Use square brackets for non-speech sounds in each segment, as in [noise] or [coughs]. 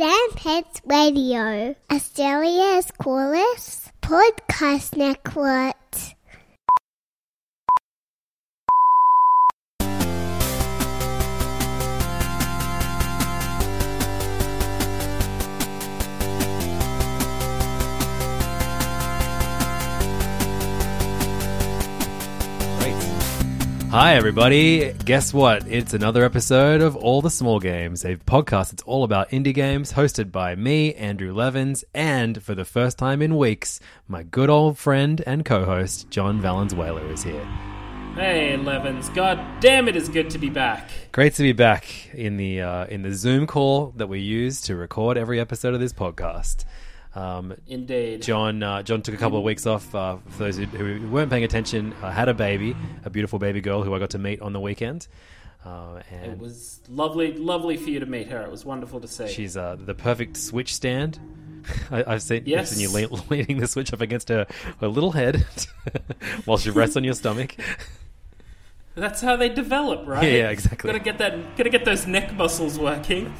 Sandpets Radio, Australia's coolest podcast network. Hi, everybody. Guess what? It's another episode of All the Small Games, a podcast that's all about indie games, hosted by me, Andrew Levins, and for the first time in weeks, my good old friend and co host, John Valenzuela, is here. Hey, Levins. God damn it is good to be back. Great to be back in the uh, in the Zoom call that we use to record every episode of this podcast. Um, Indeed. John uh, John took a couple of weeks off. Uh, for those who, who weren't paying attention, uh, had a baby, a beautiful baby girl who I got to meet on the weekend. Uh, and It was lovely, lovely for you to meet her. It was wonderful to see. she's uh, the perfect switch stand. [laughs] I, I've seen, Yes. Seen you lean, [laughs] leaning the switch up against her, her little head [laughs] while she rests on your stomach. That's how they develop, right? Yeah, yeah, exactly. Gotta get that. Gotta get those neck muscles working.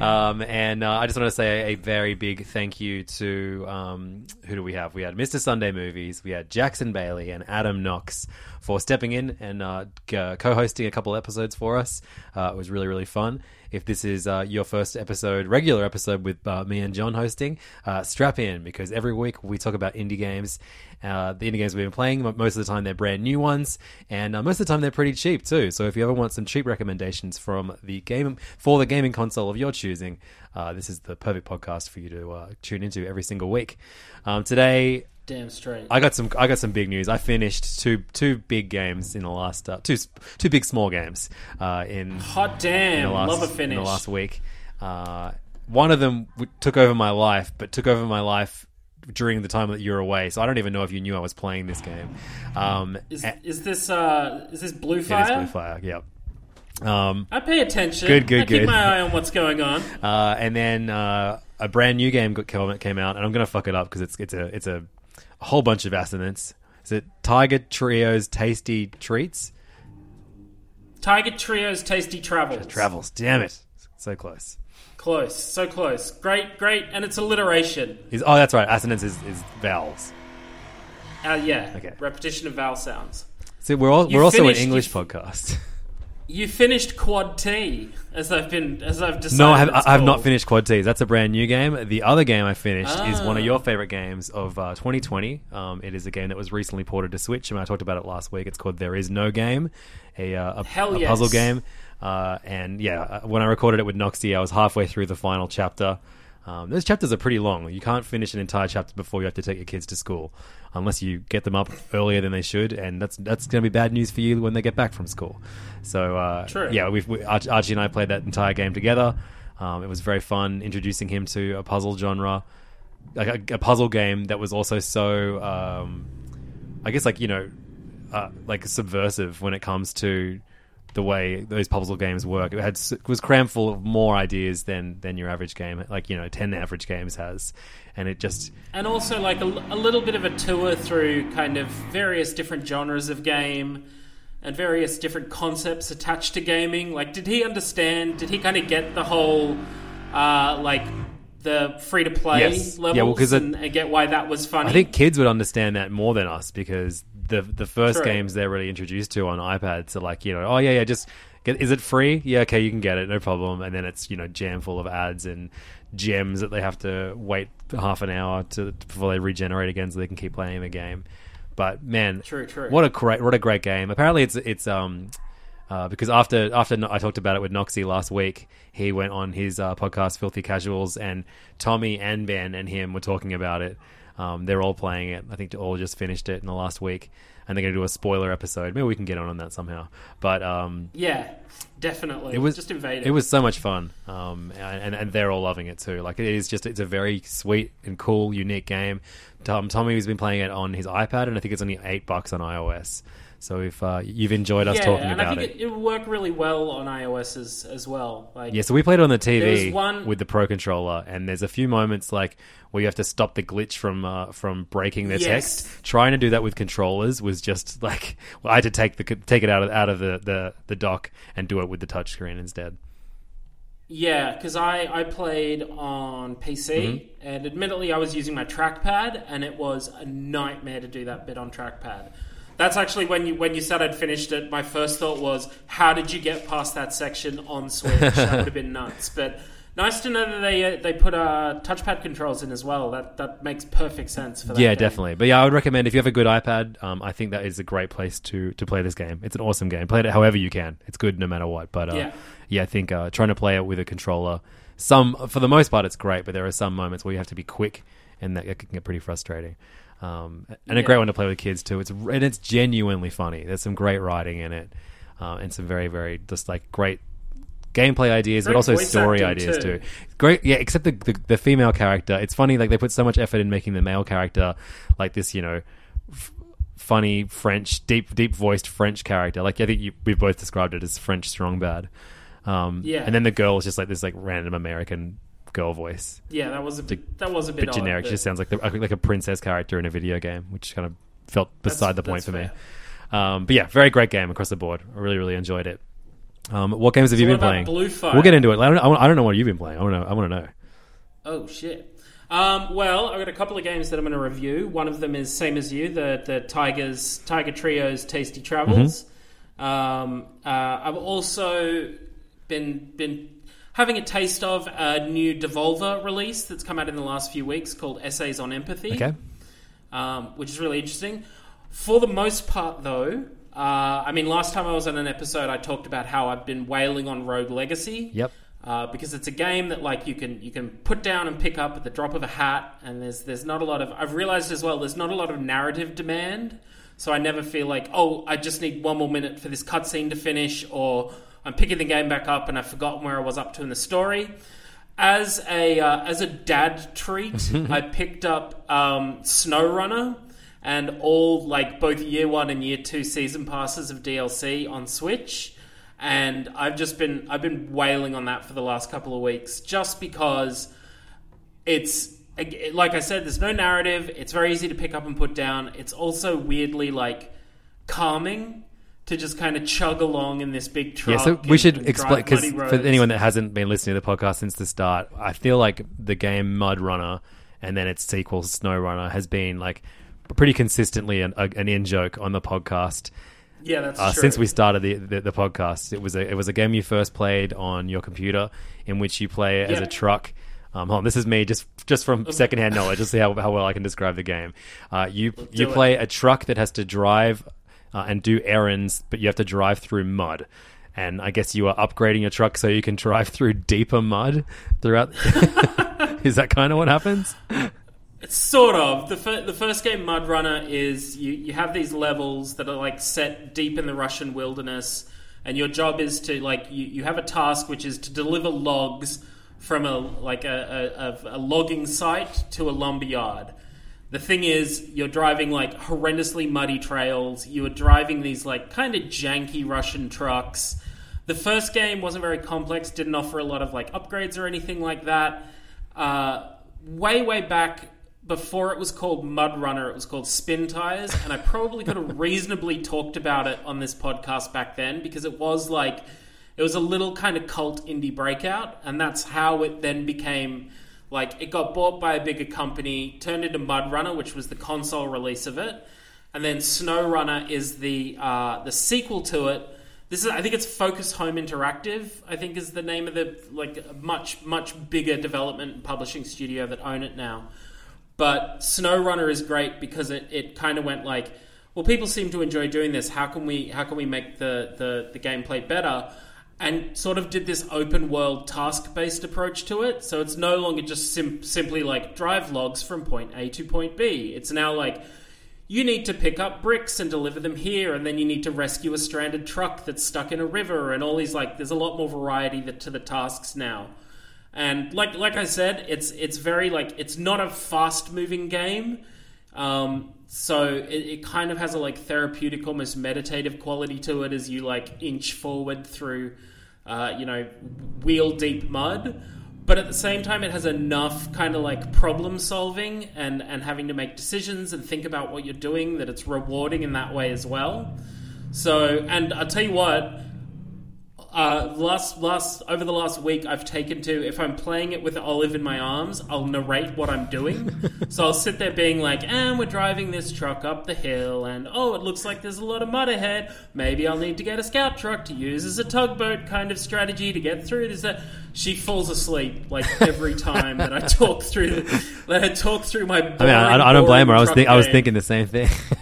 Um, and uh, I just want to say a very big thank you to um, who do we have? We had Mr. Sunday Movies, we had Jackson Bailey and Adam Knox for stepping in and uh, g- co-hosting a couple episodes for us. Uh, it was really really fun. If this is uh, your first episode, regular episode with uh, me and John hosting, uh, strap in because every week we talk about indie games. Uh, the indie games we've been playing, most of the time they're brand new ones, and uh, most of the time they're pretty cheap too. So if you ever want some cheap recommendations from the game for the gaming console of your choosing, uh, this is the perfect podcast for you to uh, tune into every single week. Um, today, Damn straight. I got some. I got some big news. I finished two two big games in the last uh, two two big small games uh, in Hot in damn. the last, Love a finish in the last week. Uh, one of them took over my life, but took over my life during the time that you were away. So I don't even know if you knew I was playing this game. Um, Is, is this uh is this blue it is fire? Blue Fire. Yep. Um, I pay attention. Good, good, I keep my eye on what's going on. [laughs] uh, and then uh, a brand new game got- came came out, and I'm gonna fuck it up because it's it's a it's a, a whole bunch of assonance. Is it Tiger Trio's Tasty Treats? Tiger Trio's Tasty Travels. Travels. Damn it, so close. Close. So close. Great, great. And it's alliteration. Is oh, that's right. Assonance is, is vowels. Uh, yeah. Okay. Repetition of vowel sounds. So we're all, You we're also an English podcast. [laughs] You finished Quad T, as I've been, as I've decided. No, I have, I have not finished Quad T's. That's a brand new game. The other game I finished is one of Ah. your favorite games of uh, 2020. Um, it is a game that was recently ported to Switch, and I talked about it last week. It's called There Is No Game, a, uh, a, a yes. puzzle game. Uh, and yeah, uh, when I recorded it with Noxy, I was halfway through the final chapter. Um, those chapters are pretty long. You can't finish an entire chapter before you have to take your kids to school, unless you get them up earlier than they should, and that's that's going to be bad news for you when they get back from school. So uh, True. yeah, we've we, Arch- Archie and I played that entire game together. Um, it was very fun introducing him to a puzzle genre, like a, a puzzle game that was also so, um, I guess, like you know, uh, like subversive when it comes to the way those puzzle games work. It had it was crammed full of more ideas than than your average game, like you know, ten average games has, and it just and also like a, a little bit of a tour through kind of various different genres of game and various different concepts attached to gaming. Like, did he understand? Did he kind of get the whole uh, like the free to play Yes. levels Yeah, well, it- and, and get why that was funny? I think kids would understand that more than us because the the first True. games they're really introduced to on iPads are like you know oh yeah yeah just Get, is it free? Yeah, okay, you can get it, no problem. And then it's you know jam full of ads and gems that they have to wait half an hour to before they regenerate again, so they can keep playing the game. But man, True, true. what a great what a great game. Apparently, it's it's um. Uh, because after after I talked about it with Noxie last week, he went on his uh, podcast Filthy Casuals, and Tommy and Ben and him were talking about it. Um, they're all playing it. I think they all just finished it in the last week, and they're going to do a spoiler episode. Maybe we can get on on that somehow. But um, Yeah, definitely. it was just invaded. It was so much fun, um, and and they're all loving it too. Like it is just it's a very sweet and cool, unique game. Tom Tommy has been playing it on his iPad, and I think it's only eight bucks on iOS. So if uh, you've enjoyed us yeah, talking and about I think it, it, will work really well on iOS as, as well. Like, yeah. So we played it on the TV one- with the Pro controller, and there's a few moments like where you have to stop the glitch from uh, from breaking the Yes. text. Trying to do that with controllers was just [laughs] like well, I had to take the take it out of out of the, the, the dock and do it with the touchscreen instead. Yeah, because I, I played on PC, Mm-hmm. and admittedly, I was using my trackpad, and it was a nightmare to do that bit on trackpad. That's actually when you when you said I'd finished it. My first thought was, how did you get past that section on Switch? that would have been nuts. [laughs] But nice to know that they uh, they put uh, touchpad controls in as well. That that makes perfect sense for that. Yeah, game. definitely. But yeah, I would recommend if you have a good iPad, um, I think that is a great place to to play this game. It's an awesome game. Play it however you can. It's good no matter what. But uh, Yeah. yeah. I think uh, trying to play it with a controller, some for the most part, it's great. But there are some moments where you have to be quick, and that can get pretty frustrating. Um, and a Yeah. great one to play with kids too. It's and it's genuinely funny. There's some great writing in it, uh, and some very very just like great gameplay ideas, Great but also story ideas too. too. Great, yeah. Except the, the the female character, it's funny. Like they put so much effort in making the male character like this, you know, f- funny French, deep deep voiced French character. Like I think you, we both described it as French strong bad. Um, Yeah. and then the girl is just like this like random American girl voice, Yeah, that was a bit, that was a bit bit generic. but- Just sounds like the, like a princess character in a video game, which kind of felt beside the point for me. Um, but yeah, very great game across the board. I really really enjoyed it. Um, what games have you been playing? We'll get into it. I don't, I don't- I don't know what you've been playing. I want to. I want to know. Oh shit. Um, well, I've got a couple of games that I'm going to review. One of them is same as you, the the Tigers Tiger Trio's Tasty Travels. Um, uh, I've also been been having a taste of a new Devolver release that's come out in the last few weeks called Essays on Empathy Okay. um, which is really interesting. For the most part, though, uh, I mean, last time I was on an episode, I talked about how I've been wailing on Rogue Legacy. Yep. Uh, because it's a game that like you can you can put down and pick up at the drop of a hat, and there's there's not a lot of I've realized as well there's not a lot of narrative demand, so I never feel like oh I just need one more minute for this cutscene to finish, or I'm picking the game back up and I've forgotten where I was up to in the story. As a uh, as a dad treat, I picked up um, SnowRunner and all like both year one and year two season passes of DLC on Switch, and I've just been I've been wailing on that for the last couple of weeks just because it's like I said, there's no narrative. It's very easy to pick up and put down. It's also weirdly like calming to just kind of chug along in this big truck. Yeah, so we and- should explain because for anyone that hasn't been listening to the podcast since the start, I feel like the game Mud Runner and then its sequel Snow Runner has been like pretty consistently an, a, an in joke on the podcast. yeah, that's Uh, true. since we started the, the, the podcast, it was a it was a game you first played on your computer, in which you play as a truck. Um, hold on, this is me just just from secondhand knowledge. Just see how, how well I can describe the game. Uh, you you it. play a truck that has to drive uh, and do errands, but you have to drive through mud. And I guess you are upgrading your truck so you can drive [laughs] through deeper mud throughout. [laughs] is that kind of what happens? Sort of. The, fir- the first game, Mud Runner, is you, you have these levels that are like set deep in the Russian wilderness, and your job is to like you, you have a task which is to deliver logs from a like a, a, a, logging site to a lumber yard. The thing is, you're driving like horrendously muddy trails. You are driving these like kind of janky Russian trucks. The first game wasn't very complex, didn't offer a lot of like upgrades or anything like that. Uh, way, way back before it was called Mud Runner, it was called Spintires, and I probably could have [laughs] reasonably talked about it on this podcast back then because it was like it was a little kind of cult indie breakout, and that's how it then became like it got bought by a bigger company, turned into Mud Runner, which was the console release of it, and then Snow Runner is the uh, the sequel to it this is I think it's Focus Home Interactive. I think is the name of the like much much bigger development and publishing studio that own it now. But SnowRunner is great because it, it kind of went like, well, people seem to enjoy doing this. How can we how can we make the the, the gameplay better? And sort of did this open world task based approach to it. So it's no longer just sim- simply like drive logs from point A to point B. It's now like you need to pick up bricks and deliver them here, and then you need to rescue a stranded truck that's stuck in a river, and all these like. There's a lot more variety to the tasks now, and like like I said, it's it's very like it's not a fast moving game, um, so it, it kind of has a like therapeutic, almost meditative quality to it as you like inch forward through, uh, you know, wheel deep mud but at the same time it has enough kind of like problem solving and and having to make decisions and think about what you're doing that it's rewarding in that way as well. So and i'll tell you what uh, last last over the last week, I've taken to if I'm playing it with Olive in my arms, I'll narrate what I'm doing. [laughs] so I'll sit there being like, "And we're driving this truck up the hill, and oh, it looks like there's a lot of mud ahead. Maybe I'll need to get a scout truck to use as a tugboat kind of strategy to get through this." She falls asleep like every time that I [laughs] talk through that I talk through my. Boring, I mean, I, I don't blame her. I was think, I was thinking the same thing. [laughs]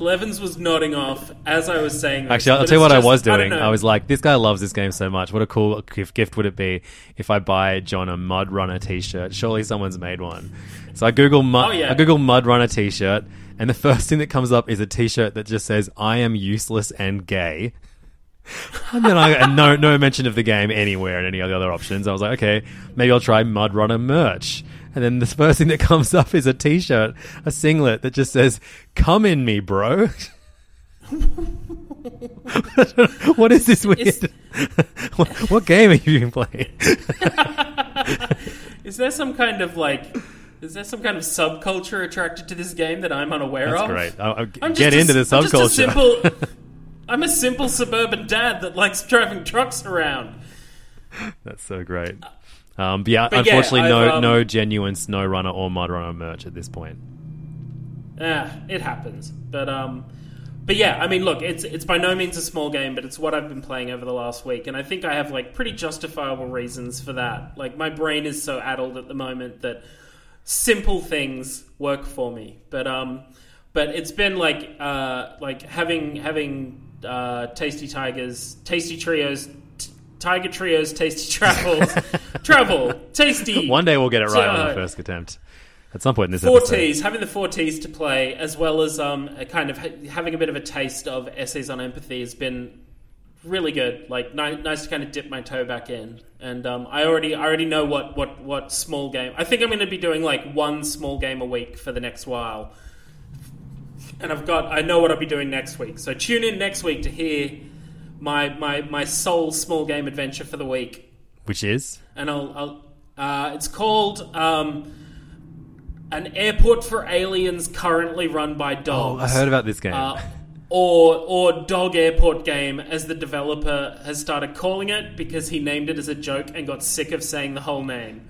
Levins was nodding off as I was saying. This, Actually, I'll tell you what I was doing. know. I, was like, this guy loves this game so much. What a cool gift, gift would it be if I buy John a Mud Runner T-shirt? Surely someone's made one. So I Google mud. Oh, yeah. I Google Mud Runner T-shirt, and the first thing that comes up is a T-shirt that just says "I am useless and gay." [laughs] And then I and no no mention of the game anywhere and any of the other options. I was like, okay, maybe I'll try Mud Runner merch. And then the [laughs] first thing that comes up is a T-shirt, a singlet that just says "Come in me, bro." [laughs] what is this weird? [laughs] What, what game have you been playing? Is there some kind of like? Is there some kind of subculture attracted to this game that I'm unaware That's of? great. I'll, I'll I'm get just into a, the I'm just a simple. I'm a simple suburban dad that likes driving trucks around. That's so great. Uh, Um, but yeah, But yeah, unfortunately, no I've, um, no genuine Snow Runner or Mud Runner merch at this point. Ah, it happens. But um, but yeah, I mean, look, it's it's by no means a small game, but it's what I've been playing over the last week, and I think I have like pretty justifiable reasons for that. Like my brain is so addled at the moment that simple things work for me. But um, but it's been like uh, like having having uh, tasty tigers, tasty trios. Tiger Trios, Tasty Travels, [laughs] Travel, Tasty. One day we'll get it right on Uh, the first attempt. At some point in this four episode. T's, having the four T's to play, as well as um, a kind of ha- having a bit of a taste of essays on empathy, has been really good. Like ni- nice to kind of dip my toe back in, and um, I already I already know what what what small game. I think I'm going to be doing like one small game a week for the next while, and I've got I know what I'll be doing next week. So tune in next week to hear my my my sole small game adventure for the week Which is? and I'll, I'll uh, it's called um, an airport for aliens currently run by Oh, dogs. I heard about this game. Uh, or or dog airport game, as the developer has started calling it because he named it as a joke and got sick of saying the whole name.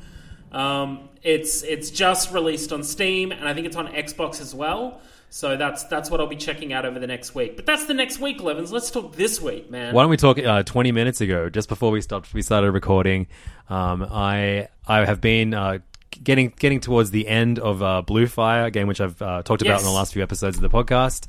Um, it's it's just released on Steam and I think it's on Xbox as well. So that's that's what I'll be checking out over the next week. But that's the next week, Levins. Let's talk this week, man. Why don't we talk uh, 20 minutes ago, just before we stopped, we started recording. Um, I I have been uh, getting getting towards the end of uh, Blue Fire, a game which I've uh, talked about Yes. in the last few episodes of the podcast.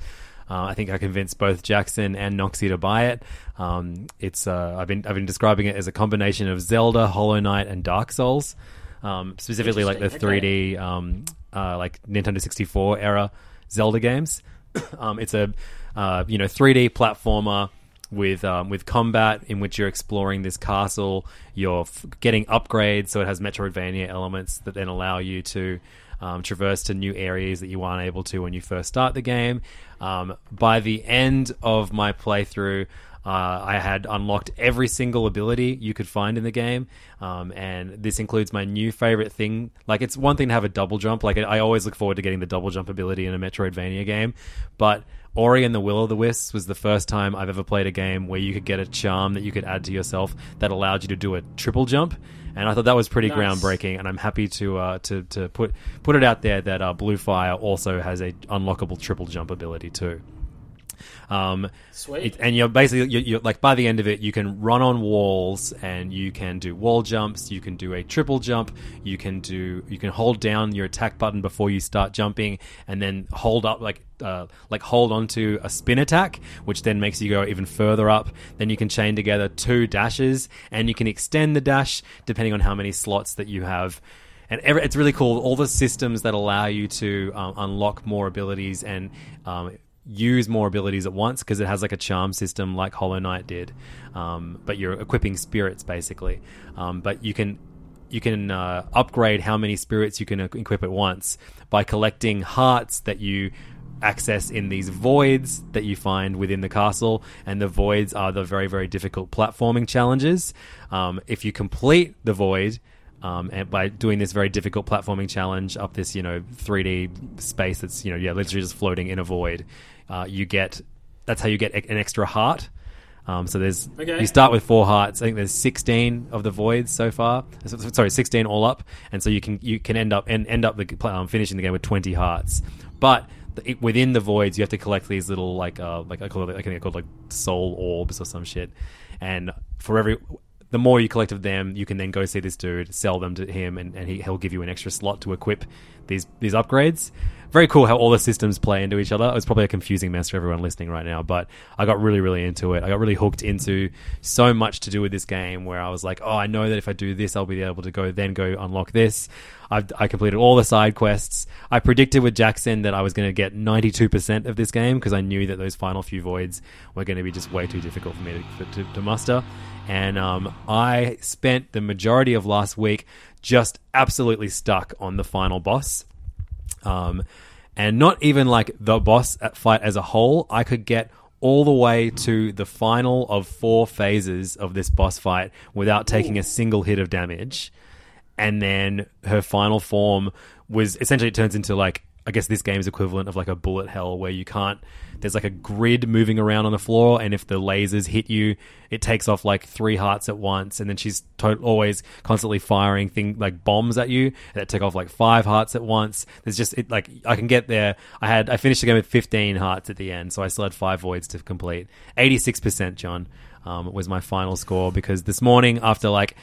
Uh, I think I convinced both Jackson and Noxie to buy it. Um, it's uh, I've been I've been describing it as a combination of Zelda, Hollow Knight, and Dark Souls. Um, specifically, like the 3D, um, uh, like Nintendo 64 era Zelda games. [coughs] um, it's a uh, you know 3D platformer with um, with combat in which you're exploring this castle. You're f- getting upgrades, so it has Metroidvania elements that then allow you to um, traverse to new areas that you weren't able to when you first start the game. Um, by the end of my playthrough. Uh, I had unlocked every single ability you could find in the game, um, and this includes my new favorite thing. Like, it's one thing to have a double jump. Like, I always look forward to getting the double jump ability in a Metroidvania game, but Ori and the Will of the Wisps was the first time I've ever played a game where you could get a charm that you could add to yourself that allowed you to do a triple jump. And I thought that was pretty Nice. groundbreaking, and I'm happy to uh, to to put put it out there that uh, Blue Fire also has a unlockable triple jump ability too. Um, Sweet. it- and you're basically you're, you're like by the end of it, you can run on walls and you can do wall jumps. You can do a triple jump. You can do you can hold down your attack button before you start jumping, and then hold up like uh, like hold onto a spin attack, which then makes you go even further up. Then you can chain together two dashes, and you can extend the dash depending on how many slots that you have and every, it's really cool. All the systems that allow you to um, unlock more abilities and um, use more abilities at once because it has like a charm system like Hollow Knight did, um, but you're equipping spirits basically. Um, but you can you can uh, upgrade how many spirits you can equip at once by collecting hearts that you access in these voids that you find within the castle, and the voids are the very very difficult platforming challenges. Um, if you complete the void, um, and by doing this very difficult platforming challenge up this you know 3D space that's you know yeah literally just floating in a void, uh, you get that's how you get an extra heart. Um, so there's Okay. you start with four hearts. I think there's 16 of the voids so far. Sorry, 16 all up, and so you can you can end up and end up the, um, finishing the game with 20 hearts. But the, it, within the voids, you have to collect these little like uh, like I call it I think they're called like soul orbs or some shit. And for every the more you collect of them, you can then go see this dude, sell them to him, and, and he, he'll give you an extra slot to equip these these upgrades. Very cool how all the systems play into each other. It's probably a confusing mess for everyone listening right now, but I got really, really into it. I got really hooked into so much to do with this game where I was like, oh, I know that if I do this, I'll be able to go then go unlock this. I've, I completed all the side quests. I predicted with Jackson that I was going to get 92% of this game because I knew that those final few voids were going to be just way too difficult for me to, to, to muster. And um, I spent the majority of last week just absolutely stuck on the final boss. Um, and not even like the boss fight as a whole. I could get all the way to the final of four phases of this boss fight without taking a single hit of damage. And then her final form was essentially it turns into like I guess this game's equivalent of like a bullet hell where you can't there's like a grid moving around on the floor and if the lasers hit you it takes off like three hearts at once and then she's to- always constantly firing thing like bombs at you that take off like five hearts at once. There's just it like I can get there. I had I finished the game with 15 hearts at the end so I still had five voids to complete. 86% John um, was my final score because this morning after like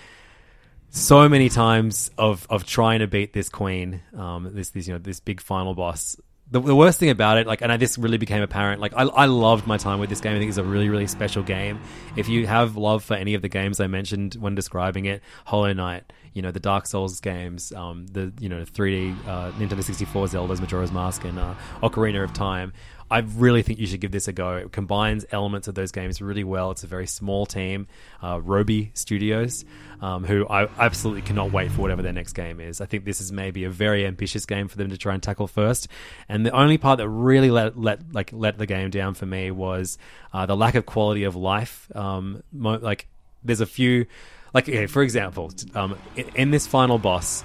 so many times of of trying to beat this queen, um, this this you know this big final boss. The, the worst thing about it, like, and I, this really became apparent. Like, I, I loved my time with this game. I think it's a really, really special game. If you have love for any of the games I mentioned when describing it, Hollow Knight, you know, the Dark Souls games, um, the you know 3D uh, Nintendo 64 Zelda's Majora's Mask and uh, Ocarina of Time. I really think you should give this a go. It combines elements of those games really well. It's a very small team, uh, Robi Studios, um, who I absolutely cannot wait for whatever their next game is. I think this is maybe a very ambitious game for them to try and tackle first. And the only part that really let let like let the game down for me was uh, the lack of quality of life. Um, mo- like there's a few, like okay, for example, um, in, in this final boss,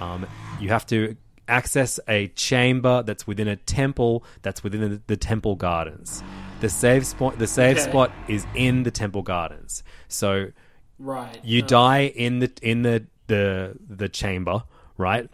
um, you have to access a chamber that's within a temple that's within the, the temple gardens. The save spot the save Okay. spot is in the temple gardens. So Right. you die in the in the the the chamber, right?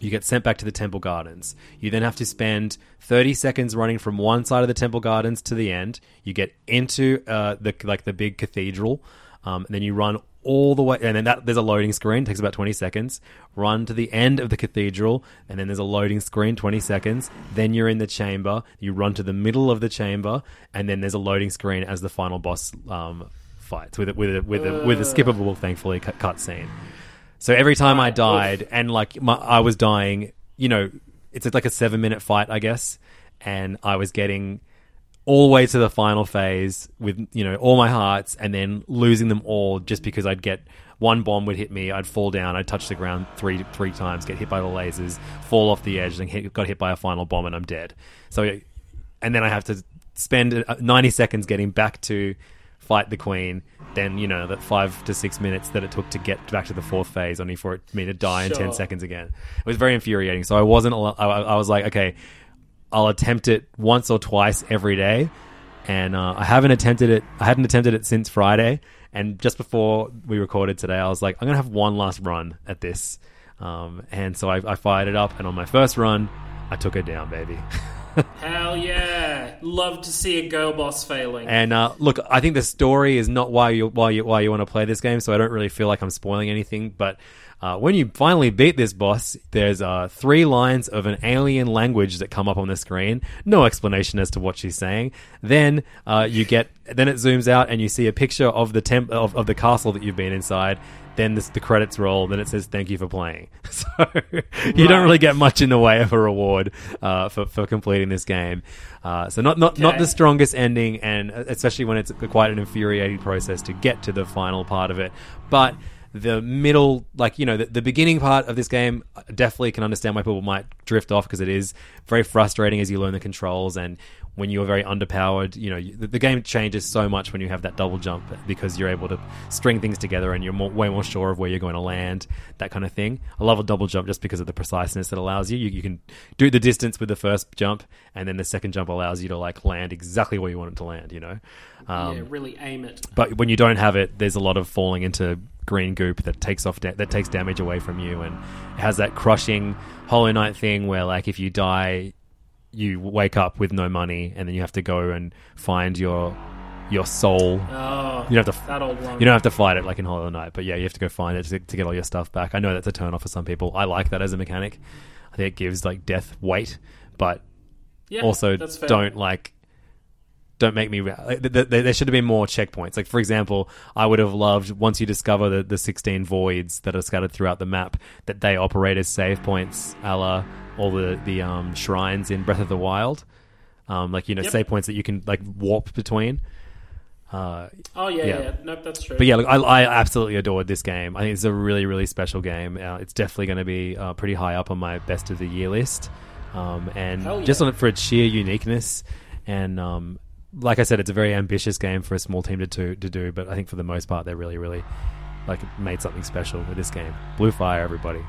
You get sent back to the temple gardens. You then have to spend 30 seconds running from one side of the temple gardens to the end. You get into uh, the like the big cathedral, um, and then you run all the way. And then that there's a loading screen. takes about 20 seconds. Run to the end of the cathedral, and then there's a loading screen. 20 seconds. Then you're in the chamber. You run to the middle of the chamber, and then there's a loading screen as the final boss um, fights with a, with a, with a, with a skippable, thankfully, cut, cut scene. So every time I died, and like my, I was dying, you know, it's like a seven minute fight, I guess, and I was getting all the way to the final phase with you know all my hearts, and then losing them all just because I'd get one bomb would hit me, I'd fall down, I'd touch the ground three three times, get hit by the lasers, fall off the edge, and hit, got hit by a final bomb, and I'm dead. So, and then I have to spend uh, 90 seconds getting back to fight the queen then you know that five to six minutes that it took to get back to the fourth phase only for it, me to die in 10 seconds again. It was very infuriating. So i wasn't I, I was like okay i'll attempt it once or twice every day and uh, i haven't attempted it i hadn't attempted it since friday and just before we recorded today i was like i'm gonna have one last run at this um, and so I, I fired it up and on my first run i took it down baby [laughs] Hell yeah! Love to see a girl boss failing. And uh, look, I think the story is not why you why you why you want to play this game, so I don't really feel like I'm spoiling anything. But uh, when you finally beat this boss, there's uh, three lines of an alien language that come up on the screen. No explanation as to what she's saying. Then uh, you get then it zooms out and you see a picture of the temp of, of the castle that you've been inside. Then this, the credits roll. Then it says "Thank you for playing." [laughs] So you don't really get much in the way of a reward uh, for for completing this game. Uh, so not not not the strongest ending, and especially when it's quite an infuriating process to get to the final part of it. But the middle, like you know, the, the beginning part of this game, definitely can understand why people might drift off because it is very frustrating as you learn the controls and when you're very underpowered. You know, you- the, the game changes so much when you have that double jump because you're able to string things together and you're more, way more sure of where you're going to land, that kind of thing. I love a double jump just because of the preciseness that allows you. You, you can do the distance with the first jump, and then the second jump allows you to like land exactly where you want it to land. You know. Um, yeah, really aim it. but when you don't have it, there's a lot of falling into green goop that takes off da- that takes damage away from you, and has that crushing Hollow Knight thing where like if you die, you wake up with no money, and then you have to go and find your your soul. Oh, You don't have to that old one. you don't have to fight it like in Hollow Knight, but yeah, you have to go find it to, to get all your stuff back. I know that's a turn off for some people. I like that as a mechanic. I think it gives like death weight, but yeah, also don't like don't make me like, th- th- there should have been more checkpoints like for example i would have loved once you discover the, the 16 voids that are scattered throughout the map that they operate as save points a la all the, the um, shrines in breath of the wild um, like you know Yep. save points that you can like warp between uh, Oh yeah, Yeah. yeah, Nope, that's true. but yeah, look, I, I absolutely adored this game. I think it's a really, really special game. Uh, it's definitely going to be uh, pretty high up on my best of the year list. Um, and yeah. just on it for its sheer uniqueness, and um, like I said, it's a very ambitious game for a small team to, to to do. But I think for the most part, they're really, really like made something special with this game. Blue Fire, everybody.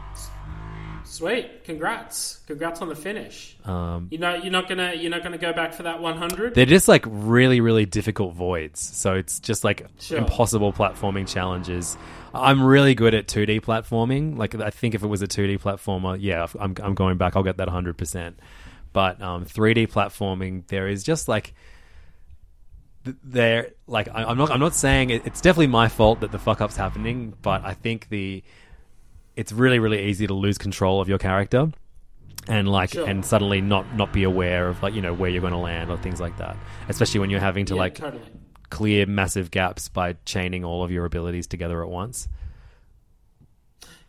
Sweet, congrats, congrats on the finish. Um, You know, you're not gonna you're not gonna go back for that 100. They're just like really, really difficult voids. So it's just like Sure. impossible platforming challenges. I'm really good at 2D platforming. Like I think if it was a 2D platformer, yeah, I'm, I'm going back. I'll get that 100%. But um, 3D platforming, there is just like there like I, I'm not I'm not saying it, it's definitely my fault that the fuck up's happening, but I think the it's really really easy to lose control of your character and like Sure. and suddenly not not be aware of like you know where you're going to land or things like that especially when you're having to Yeah, like totally. clear massive gaps by chaining all of your abilities together at once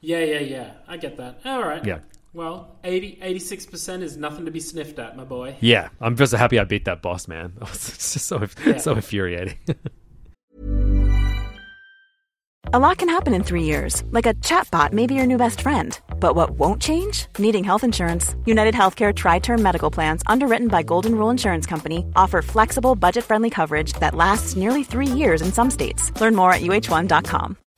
Yeah, yeah, yeah. I get that. All right. Yeah. Well, 80, 86% is nothing to be sniffed at, my boy. yeah i'm just happy i beat that boss man [laughs] it's just so Yeah. so infuriating [laughs] A lot can happen in three years, like a chatbot may be your new best friend. But what won't change? Needing health insurance. United Healthcare Tri Term Medical Plans, underwritten by Golden Rule Insurance Company, offer flexible, budget friendly coverage that lasts nearly three years in some states. Learn more at uh1.com.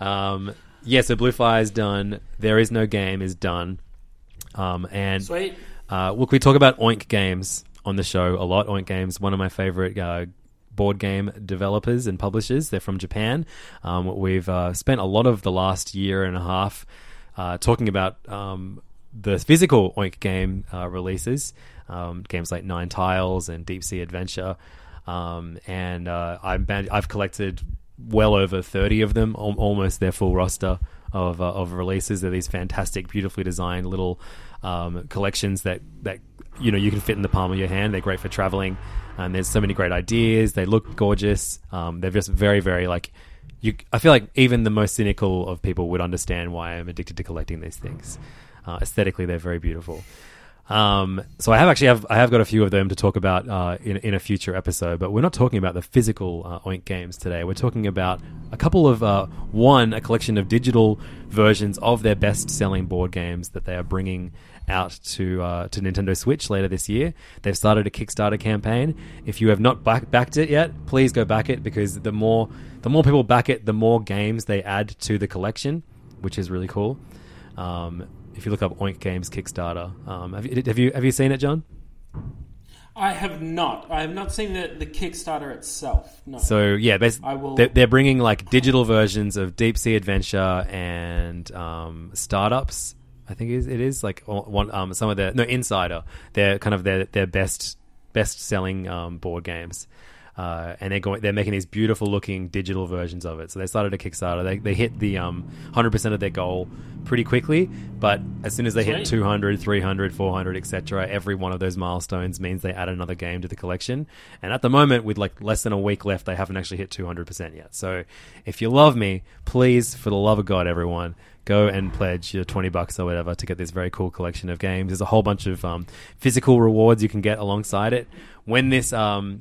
um yeah so blue fire is done there is no game is done um and Sweet. Uh, look, we talk about Oink Games on the show a lot. Oink Games, one of my favorite uh, board game developers and publishers. They're from Japan. Um, we've uh, spent a lot of the last year and a half uh, talking about um, the physical Oink game uh, releases, um, games like Nine Tiles and Deep Sea Adventure. Um, and uh, I'm ban- I've collected well over 30 of them, al- almost their full roster of uh, of releases. They're these fantastic, beautifully designed little um, collections that that you know you can fit in the palm of your hand. They're great for traveling, and there's so many great ideas. They look gorgeous. Um, they're just very, very like you. I feel like even the most cynical of people would understand why I'm addicted to collecting these things. Uh, aesthetically, they're very beautiful. Um, so I have actually have I have got a few of them to talk about uh, in in a future episode, but we're not talking about the physical uh, Oink games today. We're talking about a couple of uh, one a collection of digital versions of their best selling board games that they are bringing out to uh, to Nintendo Switch later this year. They've started a Kickstarter campaign. If you have not back- backed it yet, please go back it because the more the more people back it, the more games they add to the collection, which is really cool. Um, if you look up Oink Games Kickstarter, um, have, you, have you have you seen it, John? I have not. I have not seen the, the Kickstarter itself. No. So yeah, will- they're, they're bringing like digital versions of Deep Sea Adventure and um, startups. I think it is, it is like one um, some of their no Insider. They're kind of their their best best selling um, board games. Uh, and they're going, they're making these beautiful looking digital versions of it. So they started a Kickstarter. They, they hit the um, 100% of their goal pretty quickly, but as soon as they hit 200, 300, 400, etc., every one of those milestones means they add another game to the collection. And at the moment, with like less than a week left, they haven't actually hit 200% yet. So if you love me, please, for the love of God, everyone, go and pledge your 20 bucks or whatever to get this very cool collection of games. There's a whole bunch of um, physical rewards you can get alongside it. When this um,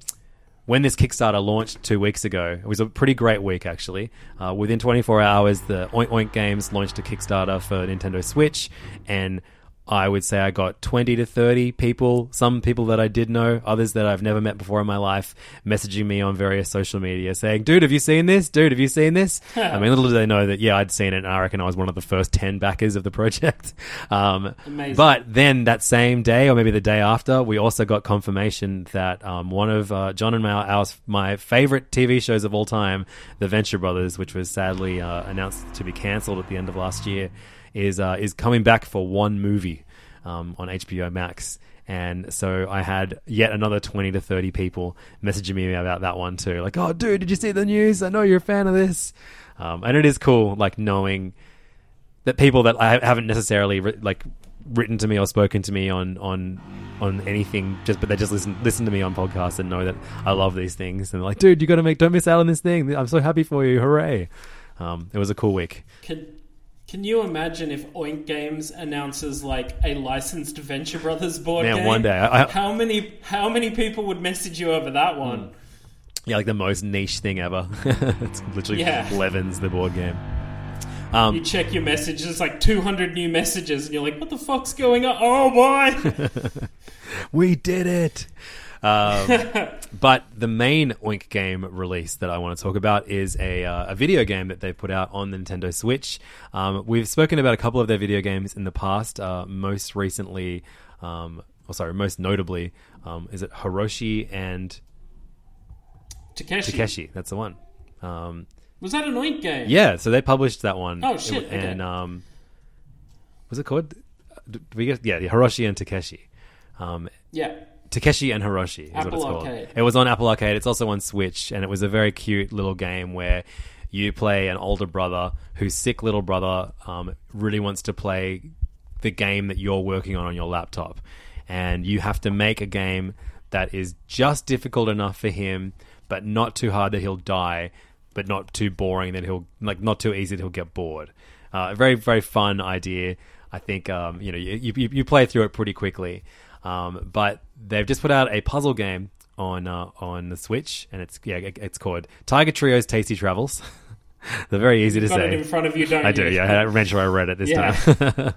when this Kickstarter launched two weeks ago, it was a pretty great week actually. Uh, within 24 hours, the Oink Oink Games launched a Kickstarter for Nintendo Switch, and I would say I got 20 to 30 people, some people that I did know, others that I've never met before in my life, messaging me on various social media saying, Dude, have you seen this? Dude, have you seen this? I mean, little do they know that, yeah, I'd seen it, and I reckon I was one of the first 10 backers of the project. [laughs] Um, Amazing. But then that same day, or maybe the day after, we also got confirmation that um, one of uh, John and my, our, my favorite TV shows of all time, The Venture Brothers, which was sadly uh, announced to be cancelled at the end of last year, is uh, is coming back for one movie um, on HBO Max. And so I had yet another 20 to 30 people messaging me about that one too. Like, oh, dude, did you see the news? I know you're a fan of this. Um, and it is cool, like, knowing that people that I haven't necessarily ri- like written to me or spoken to me on on on anything just but they just listen listen to me on podcasts and know that I love these things and like dude you got to make don't miss out on this thing I'm so happy for you hooray um, it was a cool week Can Can you imagine if Oink Games announces like a licensed Venture Brothers board Man, game? one day, I- how many how many people would message you over that one? Hmm. yeah like the most niche thing ever [laughs] it's literally Yeah. Levins the board game You um, check your messages, like 200 new messages, and you're like, "What the fuck's going on?" Oh boy! [laughs] we did it. Um, [laughs] but the main Oink game release that I want to talk about is a, uh, a video game that they've put out on the Nintendo Switch. Um, we've spoken about a couple of their video games in the past. Uh, most recently, um, oh, sorry, most notably, um, is it Hiroshi and Takeshi, Takeshi? That's the one. Um, was that an Oink game? yeah, so they published that one. Oh, shit, It- and okay. um, was it called? Did we get yeah, Hiroshi and Takeshi. Um, yeah. Takeshi and Hiroshi is what it's called. Arcade. It was on Apple Arcade. It's also on Switch, and it was a very cute little game where you play an older brother whose sick little brother um, really wants to play the game that you're working on on your laptop, and you have to make a game that is just difficult enough for him, but not too hard that he'll die, but not too boring that he'll like not too easy that he'll get bored. Uh, a very very fun idea. I think um, you know you, you you play through it pretty quickly. Um, but they've just put out a puzzle game on uh, on the Switch, and it's yeah, it's called Tiger Trio's Tasty Travels. [laughs] They're very easy to Got say. it in front of you, don't I you? do, yeah. I made sure I read it this Yeah. time.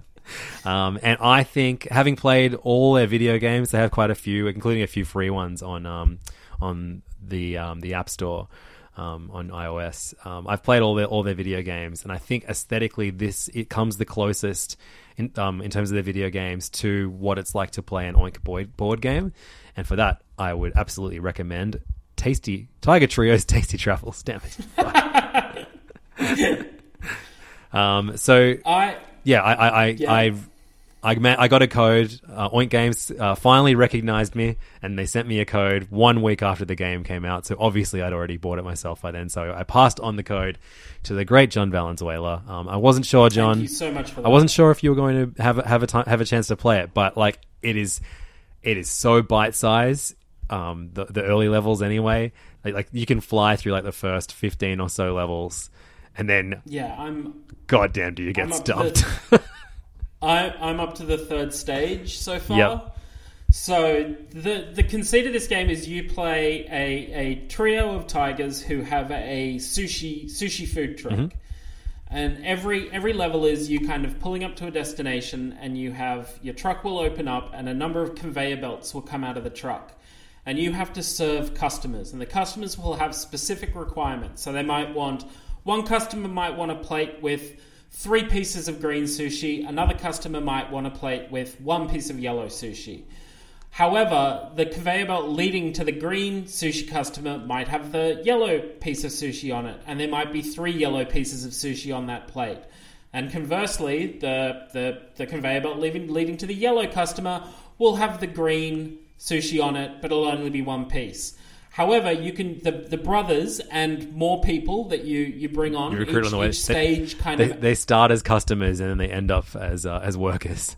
[laughs] um, and I think, having played all their video games, they have quite a few, including a few free ones on um, on the um, the App Store um, on iOS. Um, I've played all their all their video games, and I think aesthetically, this it comes the closest in um, in terms of their video games to what it's like to play an Oink board, board game. And for that, I would absolutely recommend Tasty Tiger Trio's [laughs] Tasty Travels. Damn it. [laughs] Um, so I yeah, I, I, I, Yeah. I've I, I got a code. Uh, Oink Games uh, finally recognized me, and they sent me a code one week after the game came out. So obviously, I'd already bought it myself by then. So I passed on the code to the great John Valenzuela. Um, I wasn't sure, John. Thank you so much for that. I wasn't sure if you were going to have a- have a time, have a chance to play it, but like it is, it is so bite size. Um, the the early levels anyway, like, like you can fly through like the first fifteen or so levels, and then Yeah, I'm goddamn, do you get I'm up to stumped? the- I, I'm up to the third stage so far. Yep. So the the conceit of this game is you play a, a trio of tigers who have a sushi sushi food truck, Mm-hmm. and every every level is you kind of pulling up to a destination, and you have your truck will open up, and a number of conveyor belts will come out of the truck, and you have to serve customers, and the customers will have specific requirements. So they might want one customer might want a plate with three pieces of green sushi. Another customer might want a plate with one piece of yellow sushi. However, the conveyor belt leading to the green sushi customer might have the yellow piece of sushi on it, and there might be three yellow pieces of sushi on that plate. And conversely, the the, the conveyor belt leading, leading to the yellow customer will have the green sushi on it, but it'll only be one piece. However, you can the, the brothers and more people that you, you bring on You recruit each, on the way. stage kind they, of they start as customers and then they end up as uh, as workers.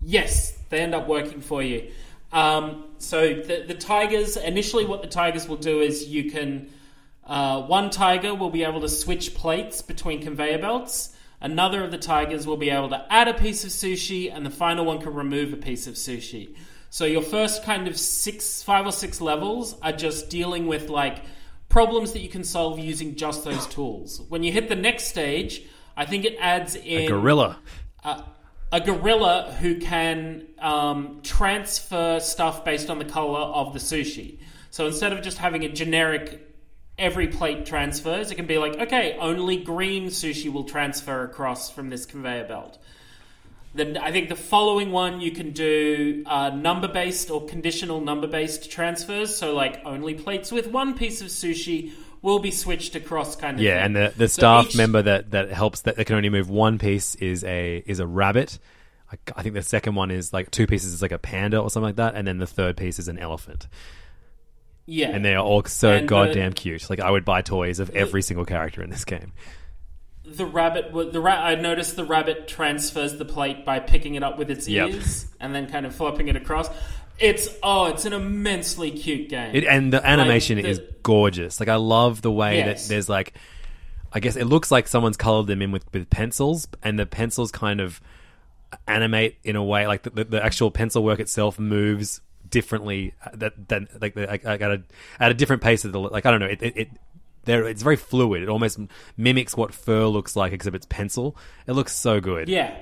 Yes, they end up working for you. Um, so the, the tigers, initially, what the tigers will do is you can. Uh, one tiger will be able to switch plates between conveyor belts. Another of the tigers will be able to add a piece of sushi, and the final one can remove a piece of sushi. So your first kind of six, five or six levels are just dealing with like problems that you can solve using just those [coughs] tools. When you hit the next stage, I think it adds in A gorilla. a gorilla who can um, transfer stuff based on the color of the sushi. So instead of just having a generic every plate transfers, it can be like, okay, only green sushi will transfer across from this conveyor belt. Then I think the following one you can do uh, number based or conditional number based transfers. So like only plates with one piece of sushi will be switched across, kind of. Yeah, thing. and the, the So staff each- member that, that helps that, that can only move one piece is a is a rabbit. I, I think the second one is like two pieces is like a panda or something like that, and then the third piece is an elephant. yeah, And they are all so And the- goddamn cute. Like I would buy toys of every single character in this game. The rabbit the ra- I noticed the rabbit transfers the plate by picking it up with its Yep. ears and then kind of flopping it across. It's oh, it's an immensely cute game. It, and the animation the- is gorgeous. Like I love the way Yes. that there's like, I guess it looks like someone's colored them in with, with pencils, and the pencils kind of animate in a way like the, the, the actual pencil work itself moves differently. uh, That that like, like at a at a different pace of the like I don't know it. it, it there, it's very fluid. It almost mimics what fur looks like, except it's pencil. It looks so good. yeah,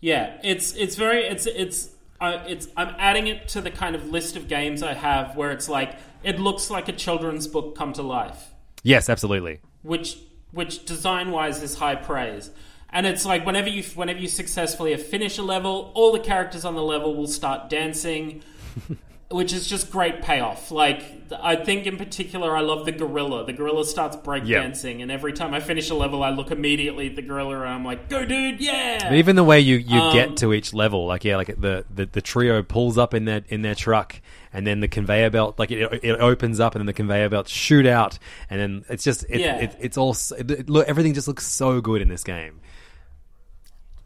yeah. It's it's very it's it's uh, it's I'm adding it to the kind of list of games I have where it's like it looks like a children's book come to life. Yes, absolutely. which which design wise is high praise. And it's like whenever you whenever you successfully finish a level, all the characters on the level will start dancing, [laughs] which is just great payoff. Like I think in particular, I love the gorilla. The gorilla starts breakdancing, and every time I finish a level, I look immediately at the gorilla and I'm like, "Go, dude, yeah!" But even the way you, you Um, get to each level, like yeah, like the, the, the trio pulls up in their in their truck, and then the conveyor belt, like it, it opens up, and then the conveyor belts shoot out, and then it's just it, Yeah. it, it's all it, everything just looks so good in this game.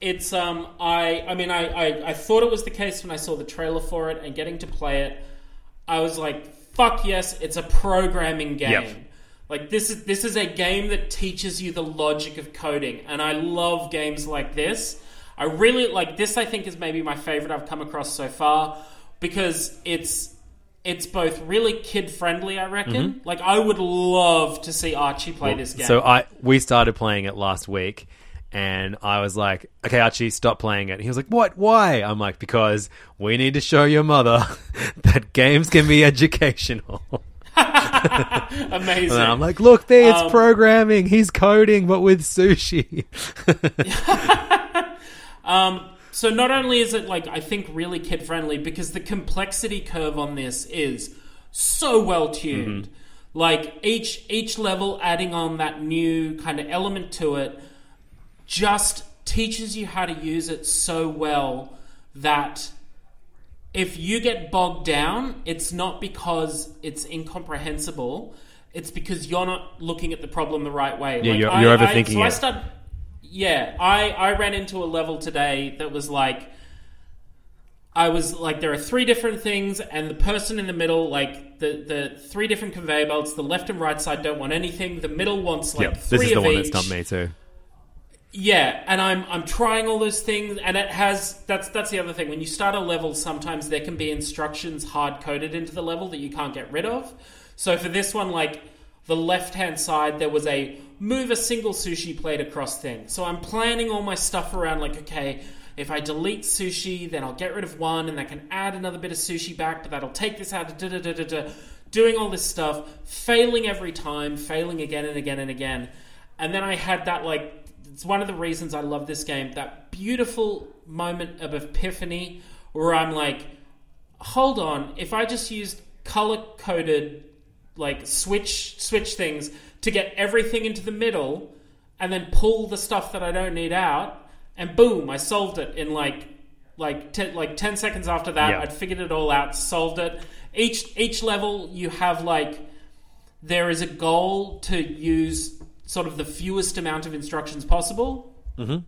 It's um I I mean I, I I thought it was the case when I saw the trailer for it and getting to play it, I was like, fuck yes, it's a programming game. Yep. Like this is this is a game that teaches you the logic of coding, and I love games like this. I really like this. I think is maybe my favorite I've come across so far because it's it's both really kid friendly. I reckon. Like I would love to see Archie play this game. So I we started playing it last week, and I was like, "Okay, Archie, stop playing it." He was like, "What? Why?" I'm like, "Because we need to show your mother [laughs] that games can be educational." [laughs] Amazing. And I'm like, "Look, there, it's Um, programming. He's coding, but with sushi." [laughs] So not only is it like I think really kid friendly because the complexity curve on this is so well tuned. Like each each level adding on that new kind of element to it just teaches you how to use it so well that if you get bogged down, it's not because it's incomprehensible. It's because you're not looking at the problem the right way. Yeah, you're- you're overthinking I, so I it. start, yeah, I, I ran into a level today that was like, I was like, there are three different things, and the person in the middle, like the the three different conveyor belts, the left and right side don't want anything. The middle wants like Yep, three this is the of one each. that stumped me too. Yeah, and I'm I'm trying all those things, and it has that's that's the other thing. When you start a level, sometimes there can be instructions hard coded into the level that you can't get rid of. So for this one, like the left hand side, there was a move a single sushi plate across thing. So I'm planning all my stuff around like, okay, if I delete sushi, then I'll get rid of one, and I can add another bit of sushi back, but that'll take this out. Da, da, da, da, da. Doing all this stuff, failing every time, failing again and again and again, and then I had that like it's one of the reasons I love this game. That beautiful moment of epiphany where I'm like, hold on, if I just used color coded like switch switch things to get everything into the middle and then pull the stuff that I don't need out and boom, I solved it in like like te- like 10 seconds after that Yeah. I'd figured it all out, solved it. Each each level you have like there is a goal to use sort of the fewest amount of instructions possible. Mm-hmm.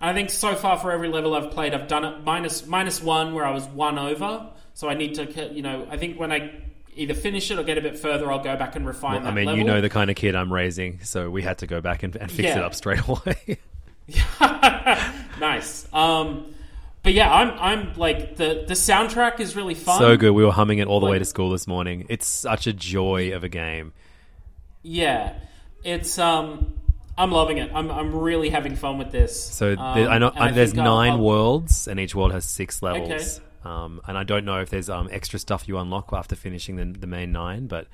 I think so far for every level I've played, I've done it minus minus one where I was one over. So I need to, you know, I think when I either finish it or get a bit further, I'll go back and refine that I mean, level. you know the kind of kid I'm raising, so we had to go back and, and fix Yeah. it up straight away. [laughs] [laughs] nice. Um, but yeah, I'm I'm like the the soundtrack is really fun. so good. We were humming it all the way to school this morning. It's such a joy of a game. Yeah, it's um, I'm loving it. I'm I'm really having fun with this. So Um, there, I know I there's I'll- 9 I'll- worlds, and each world has six levels. Okay. Um, and I don't know if there's um, extra stuff you unlock after finishing the, the main nine, but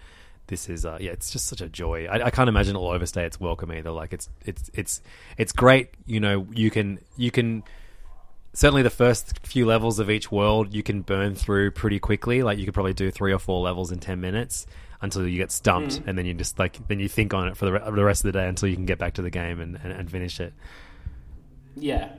this is uh, yeah, it's just such a joy. I, I can't imagine it'll overstay its welcome either. Like it's it's it's it's great. You know, you can you can certainly the first few levels of each world you can burn through pretty quickly. Like you could probably do three or four levels in ten minutes until you get stumped, Mm. and then you just like then you think on it for the, re- the rest of the day until you can get back to the game and, and, and finish it. Yeah.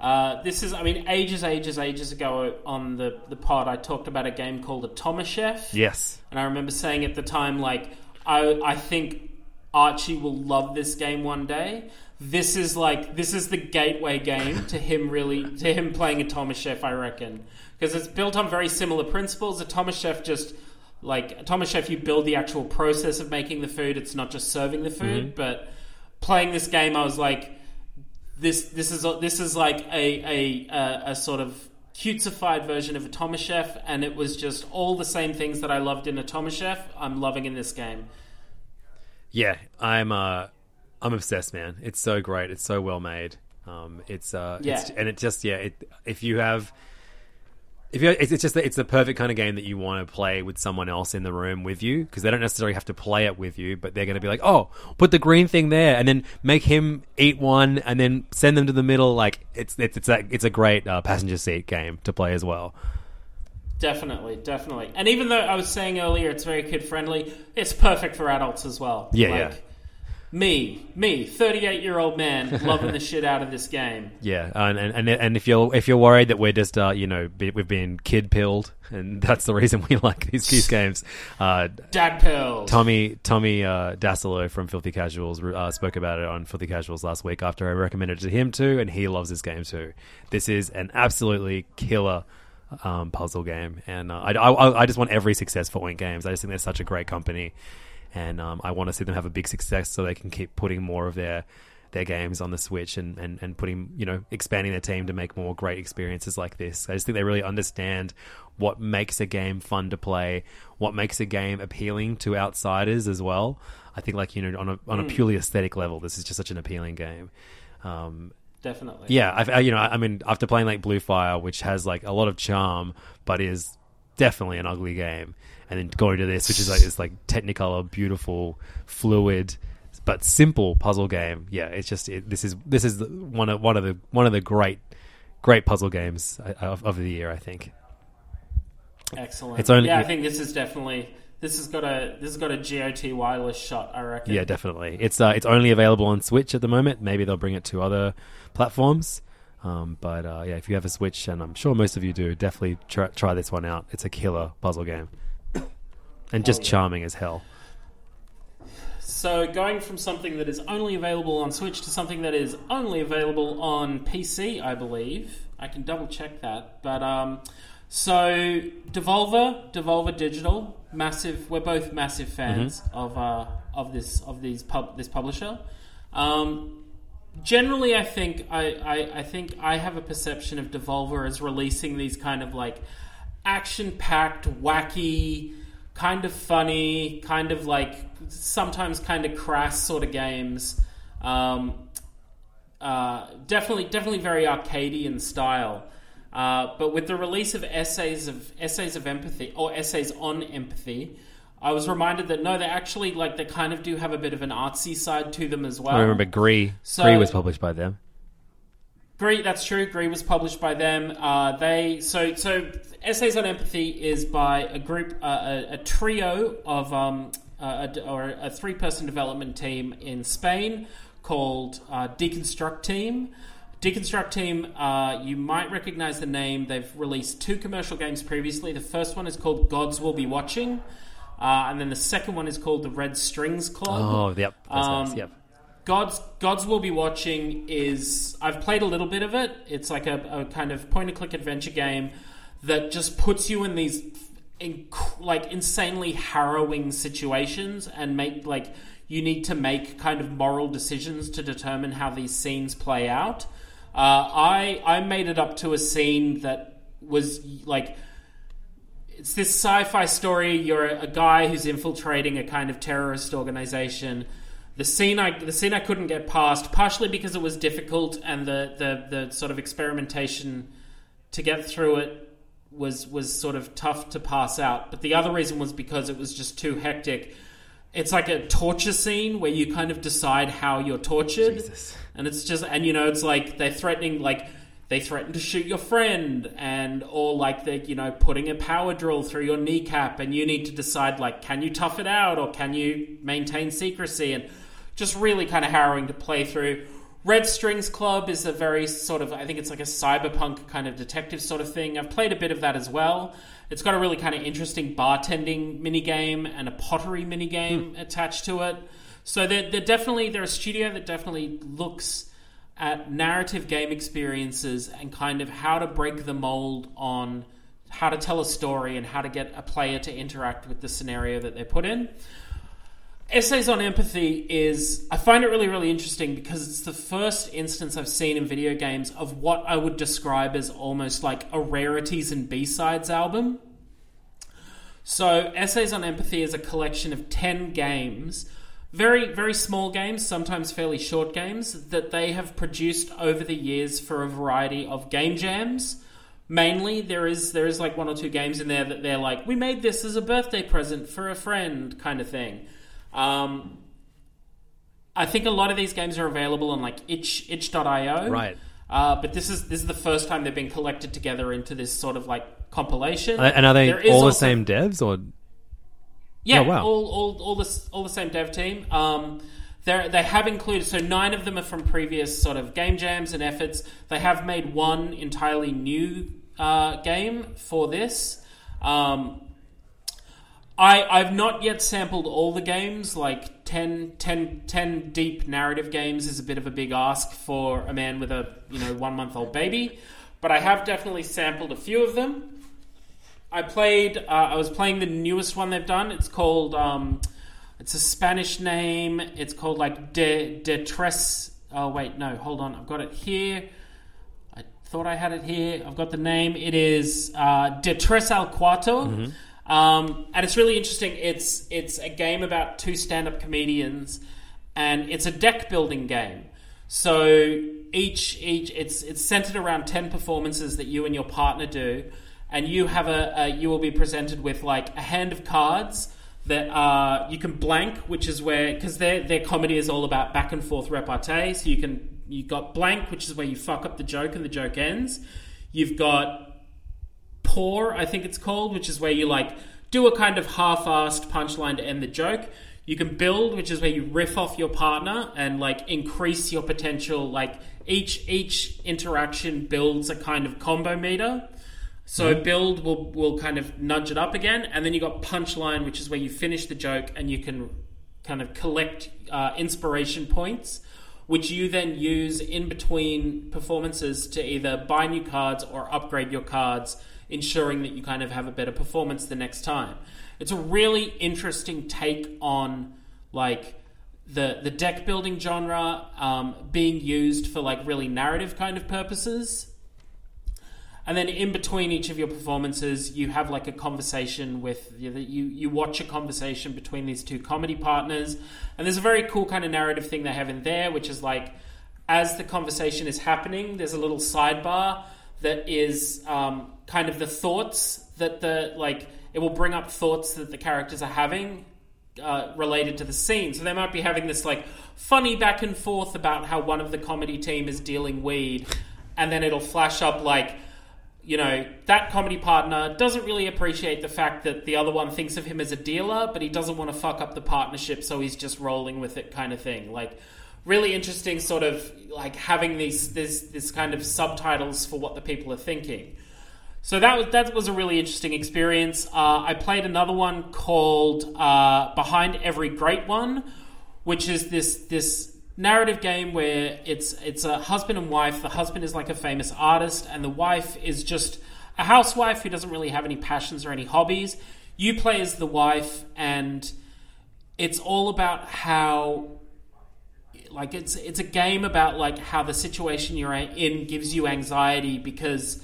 Uh, this is, I mean, ages, ages, ages ago on the, the pod, I talked about a game called Automachef. Yes. And I remember saying at the time, like, I, I think Archie will love this game one day. This is like, this is the gateway game to him really, to him playing Automachef, I reckon. Because it's built on very similar principles. Automachef just, like, Automachef, you build the actual process of making the food, it's not just serving the food. But playing this game, I was like, this this is this is like a a, a, a sort of cutesified version of Automachef, and it was just all the same things that I loved in Automachef. I'm loving in this game. Yeah, I'm uh I'm obsessed, man. It's so great. It's so well made. Um it's uh Yeah. it's, and it just yeah, it, if you have if you it's, just that it's the perfect kind of game that you want to play with someone else in the room with you because they don't necessarily have to play it with you, but they're going to be like, "Oh, put the green thing there," and then make him eat one, and then send them to the middle. Like it's it's it's a, it's a great uh, passenger seat game to play as well. Definitely, definitely. And even though I was saying earlier it's very kid friendly, it's perfect for adults as well. Yeah, like, yeah. Me, me, 38 year old man, [laughs] loving the shit out of this game. Yeah, and and and, if you're if you're worried that we're just uh, you know be, we've been kid pilled and [laughs] that's the reason we like these these [laughs] games, uh, Dad pills. Tommy Tommy uh, Dasilo from Filthy Casuals uh, spoke about it on Filthy Casuals last week after I recommended it to him too, and he loves this game too. This is an absolutely killer um, puzzle game, and uh, I, I I just want every success for Oink Games. I just think they're such a great company, and um, I want to see them have a big success so they can keep putting more of their their games on the Switch and, and, and putting, you know, expanding their team to make more great experiences like this. I just think they really understand what makes a game fun to play, what makes a game appealing to outsiders as well. I think, like, you know, on a, on a purely aesthetic level, this is just such an appealing game. Um, Definitely. yeah, I've, I, you know, I mean, after playing like Blue Fire, which has like a lot of charm, but is definitely an ugly game, and then going to this, which is like this like Technicolor, beautiful, fluid, but simple puzzle game. Yeah, it's just it, this is this is one of one of the one of the great great puzzle games uh, of, of the year. I think. Excellent. It's only- yeah, I think this is definitely this has got a this has got a GOTY list shot. I reckon. Yeah, definitely. It's uh, it's only available on Switch at the moment. Maybe they'll bring it to other platforms. Um, but uh, yeah, if you have a Switch, and I'm sure most of you do, definitely try, try this one out. It's a killer puzzle game, [coughs] and just charming as hell. So going from something that is only available on Switch to something that is only available on PC, I believe. I can double check that, but um, so Devolver, Devolver Digital, massive. We're both massive fans of uh, of this of these pub this publisher. Um, generally, I think I, I I think I have a perception of Devolver as releasing these kind of like action packed, wacky, kind of funny, kind of like sometimes kind of crass sort of games. Um, uh, definitely, definitely very arcadey in style. Uh, but with the release of essays of essays of empathy or essays on empathy, I was reminded that no, they actually like they kind of do have a bit of an artsy side to them as well. I remember Gris. So- Gris was published by them. Gris, that's true. Gris was published by them. Uh, they so so essays on empathy is by a group, uh, a, a trio of um, uh, a, or a three person development team in Spain called uh, Deconstructeam. Deconstruct Team, uh, you might recognize the name. They've released two commercial games previously. The first one is called Gods Will Be Watching, uh, and then the second one is called the Red Strings Club. Oh, yep. Um, nice. Yep. Gods Gods will be watching is I've played a little bit of it. It's like a, a kind of point and click adventure game that just puts you in these inc- like insanely harrowing situations and make like you need to make kind of moral decisions to determine how these scenes play out. Uh, I I made it up to a scene that was like it's this sci-fi story. You're a guy who's infiltrating a kind of terrorist organization. The scene I the scene I couldn't get past, partially because it was difficult and the the, the sort of experimentation to get through it was was sort of tough to pass out. But the other reason was because it was just too hectic. It's like a torture scene where you kind of decide how you're tortured, Jesus. and it's just and you know it's like they're threatening like they threaten to shoot your friend and or like they're you know putting a power drill through your kneecap and you need to decide like can you tough it out or can you maintain secrecy? And just really kind of harrowing to play through. Red strings club is a very sort of i think it's like a cyberpunk kind of detective sort of thing. I've played a bit of that as well. It's got a really kind of interesting bartending mini game and a pottery mini game hmm. attached to it. So they're, they're definitely they're a studio that definitely looks at narrative game experiences and kind of how to break the mold on how to tell a story and how to get a player to interact with the scenario that they're put in. Essays on Empathy is, I find it really, really interesting because it's the first instance I've seen in video games of what I would describe as almost like a rarities and B-sides album. So, Essays on Empathy is a collection of 10 games, very, very small games, sometimes fairly short games, that they have produced over the years for a variety of game jams. Mainly, there is there is like one or two games in there that they're like, we made this as a birthday present for a friend, kind of thing. Um, I think a lot of these games are available on like itch itch.io. Right. Uh, but this is this is the first time they've been collected together into this sort of like compilation. And are they all the also- same devs or? Yeah, Oh, wow. all, all, all the all the same dev team. Um, they they have included so nine of them are from previous sort of game jams and efforts. They have made one entirely new uh, game for this. Um, I I've not yet sampled all the games. Like 10, 10, 10 deep narrative games is a bit of a big ask for a man with a you know one month old baby, but I have definitely sampled a few of them. I played. Uh, I was playing the newest one they've done. It's called. Um, it's a Spanish name. It's called like De De Tres. Oh wait, no, hold on. I've got it here. I thought I had it here. I've got the name. It is uh, De Tres al Cuarto. Um, and it's really interesting. It's it's a game about two stand-up comedians, and it's a deck building game. So each each it's it's centered around ten performances that you and your partner do, and you have a, a you will be presented with like a hand of cards that are you can blank, which is where because their their comedy is all about back and forth repartee. So you can you got blank, which is where you fuck up the joke and the joke ends. You've got pour, I think it's called, which is where you like do a kind of half-assed punchline to end the joke. You can build, which is where you riff off your partner and like increase your potential. Like each each interaction builds a kind of combo meter. So build will will kind of nudge it up again, and then you got punchline, which is where you finish the joke and you can kind of collect uh, inspiration points, which you then use in between performances to either buy new cards or upgrade your cards, ensuring that you kind of have a better performance the next time. It's a really interesting take on like the the deck building genre um, being used for like really narrative kind of purposes. And then in between each of your performances, you have like a conversation with you. You watch a conversation between these two comedy partners, and there's a very cool kind of narrative thing they have in there, which is like as the conversation is happening, there's a little sidebar that is um, kind of the thoughts that the like it will bring up thoughts that the characters are having uh, related to the scene. So they might be having this like funny back and forth about how one of the comedy team is dealing weed, and then it'll flash up like, you know, that comedy partner doesn't really appreciate the fact that the other one thinks of him as a dealer, but he doesn't want to fuck up the partnership, so he's just rolling with it, kind of thing. Like, really interesting, sort of like having these this this kind of subtitles for what the people are thinking. So that was that was a really interesting experience. Uh, I played another one called uh, Behind Every Great One, which is this this narrative game where it's it's a husband and wife. The husband is like a famous artist, and the wife is just a housewife who doesn't really have any passions or any hobbies. You play as the wife, and it's all about how like it's it's a game about like how the situation you're in gives you anxiety because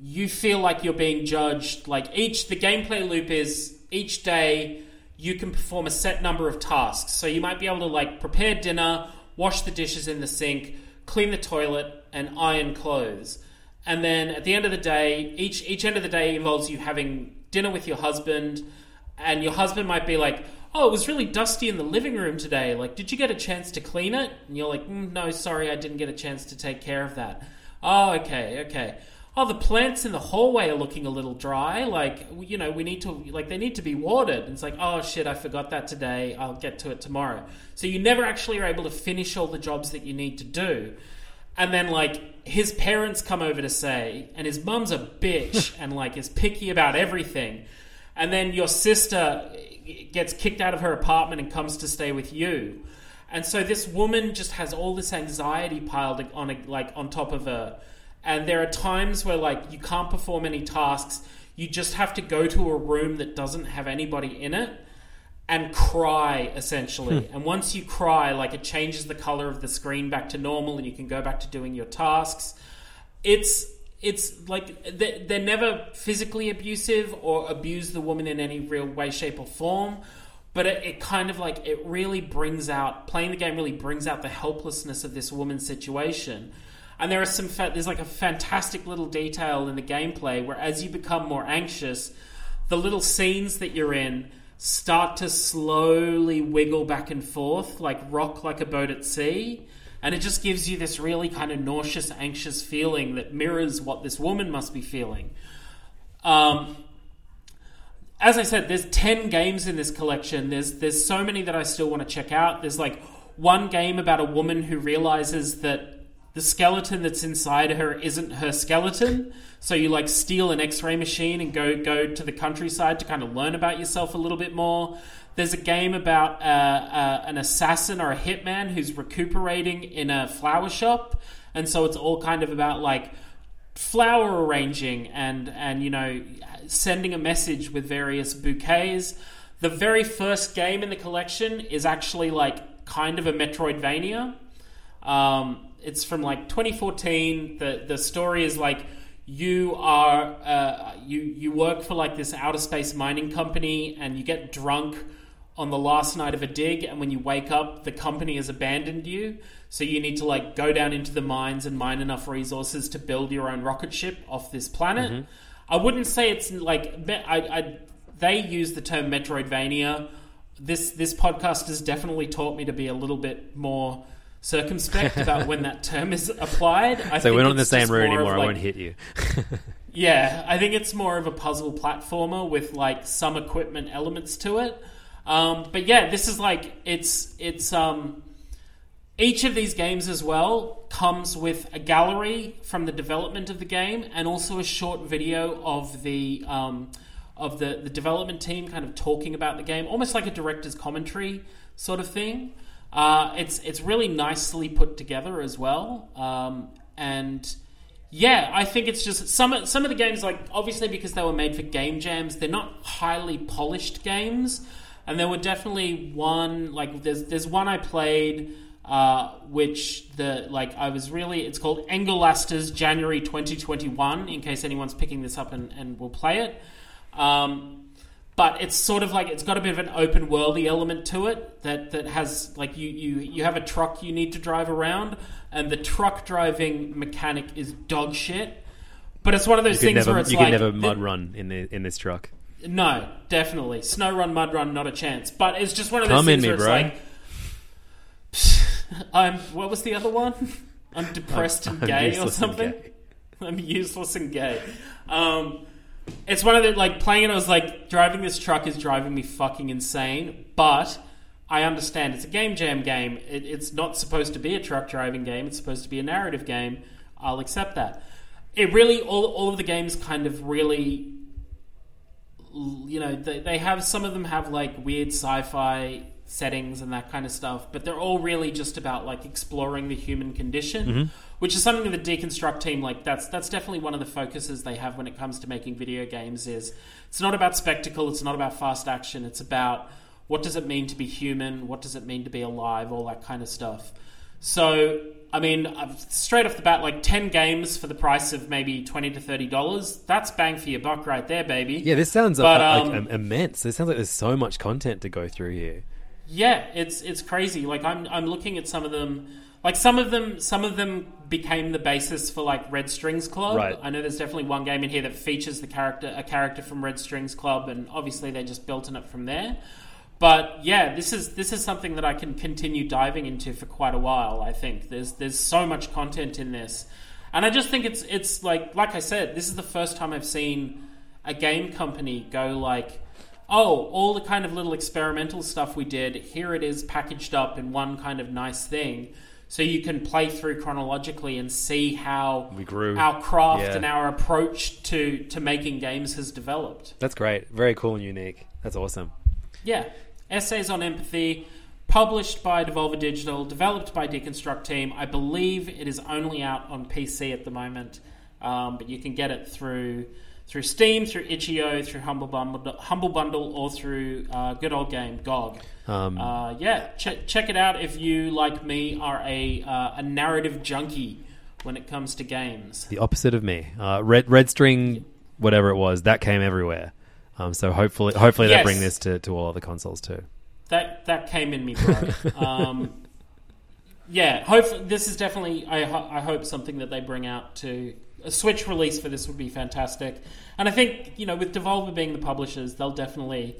you feel like you're being judged. Like each, the gameplay loop is each day you can perform a set number of tasks. So you might be able to like prepare dinner, wash the dishes in the sink, clean the toilet, and iron clothes. And then at the end of the day, each each end of the day involves you having dinner with your husband, and your husband might be like, "Oh, it was really dusty in the living room today. Like, did you get a chance to clean it?" And you're like, mm, "No, sorry, I didn't get a chance to take care of that." Oh, okay, okay oh, the plants in the hallway are looking a little dry. Like, you know, we need to, like, they need to be watered. And it's like, oh shit, I forgot that today. I'll get to it tomorrow. So you never actually are able to finish all the jobs that you need to do. And then, like, his parents come over to say, and his mum's a bitch [laughs] and, like, is picky about everything. And then your sister gets kicked out of her apartment and comes to stay with you. And so this woman just has all this anxiety piled on, a, like, on top of her and there are times where like you can't perform any tasks. You just have to go to a room that doesn't have anybody in it and cry essentially. Hmm. And once you cry like it changes the color of the screen back to normal and you can go back to doing your tasks. It's it's like they're never physically abusive or abuse the woman in any real way shape or form but it, it, kind of like it really brings out playing the game really brings out the helplessness of this woman's situation and there are some fa- there's like a fantastic little detail in the gameplay where as you become more anxious, the little scenes that you're in start to slowly wiggle back and forth, like rock like a boat at sea. And it just gives you this really kind of nauseous, anxious feeling that mirrors what this woman must be feeling. Um, as I said, there's ten games in this collection. There's there's so many that I still want to check out. There's like one game about a woman who realizes that the skeleton that's inside her isn't her skeleton. So you like steal an X-ray machine and go go to the countryside to kind of learn about yourself a little bit more. There's a game about uh, uh, an assassin or a hitman who's recuperating in a flower shop, and so it's all kind of about like flower arranging and and you know sending a message with various bouquets. The very first game in the collection is actually like kind of a Metroidvania. Um, it's from like 2014. The the story is like you are uh, you you work for like this outer space mining company and you get drunk on the last night of a dig and when you wake up the company has abandoned you so you need to like go down into the mines and mine enough resources to build your own rocket ship off this planet mm-hmm. i wouldn't say it's like I, I they use the term metroidvania this this podcast has definitely taught me to be a little bit more circumspect about when that term is applied. I [laughs] So think we're not in the same room anymore. I won't hit you. [laughs] Yeah, I think it's more of a puzzle platformer with like some equipment elements to it. Um, but yeah, this is like it's it's um, each of these games as well comes with a gallery from the development of the game and also a short video of the um, of the the development team kind of talking about the game, almost like a director's commentary sort of thing. Uh, it's it's really nicely put together as well, um, and yeah, I think it's just some some of the games like obviously because they were made for game jams, they're not highly polished games, and there were definitely one like there's there's one I played uh, which the like I was really it's called Engelaster's January 2021 in case anyone's picking this up and, and will play it. Um, but it's sort of like it's got a bit of an open worldy element to it that that has like you you you have a truck you need to drive around and the truck driving mechanic is dog shit but it's one of those things never, where it's like. you like could never mud run in the, in this truck. no definitely snow run mud run not a chance but it's just one of those Come in things me, where it's bro. like [laughs] I'm what was the other one [laughs] I'm depressed [laughs] I'm and gay or something gay. I'm useless and gay um it's one of the like playing it. I was like, driving this truck is driving me fucking insane. But I understand it's a game jam game. It, it's not supposed to be a truck driving game. It's supposed to be a narrative game. I'll accept that. It really all all of the games kind of really, you know, they, they have some of them have like weird sci-fi settings and that kind of stuff, but they're all really just about like exploring the human condition mm-hmm. Which is something that the Deconstructeam like that's that's definitely one of the focuses they have when it comes to making video games is it's not about spectacle it's not about fast action it's about what does it mean to be human what does it mean to be alive all that kind of stuff so i mean uh, straight off the bat like 10 games for the price of maybe 20 to 30 dollars that's bang for your buck right there baby Yeah, this sounds uh, But, like um, im- immense. this sounds like there's so much content to go through here. Yeah, it's it's crazy. Like I'm I'm looking at some of them. Like some of them, some of them became the basis for like Red Strings Club. Right. I know there's definitely one game in here that features the character, a character from Red Strings Club, and obviously they just built on it from there. But yeah, this is this is something that I can continue diving into for quite a while. I think there's there's so much content in this, and I just think it's it's like like I said, this is the first time I've seen a game company go like, oh, all the kind of little experimental stuff we did, here it is packaged up in one kind of nice thing. So you can play through chronologically and see how We grew. our craft Yeah. and our approach to, to making games has developed. That's great. Very cool and unique. That's awesome. Yeah. Essays on Empathy, published by Devolver Digital, developed by Deconstructeam. I believe it is only out on PC at the moment, um, but you can get it through through Steam, through itch.io, through Humble Bundle, Humble Bundle or through uh, good old game GOG. Um, uh, yeah, check check it out if you, like me, are a uh, a narrative junkie when it comes to games. the opposite of me. Uh, red red string, whatever it was, that came everywhere. Um, so hopefully, hopefully they bring this to, to all other consoles too. That that came in me, bro. um, [laughs] yeah, hopefully this is definitely. I ho- I hope something that they bring out to a Switch release for this would be fantastic. And I think you know with Devolver being the publishers, they'll definitely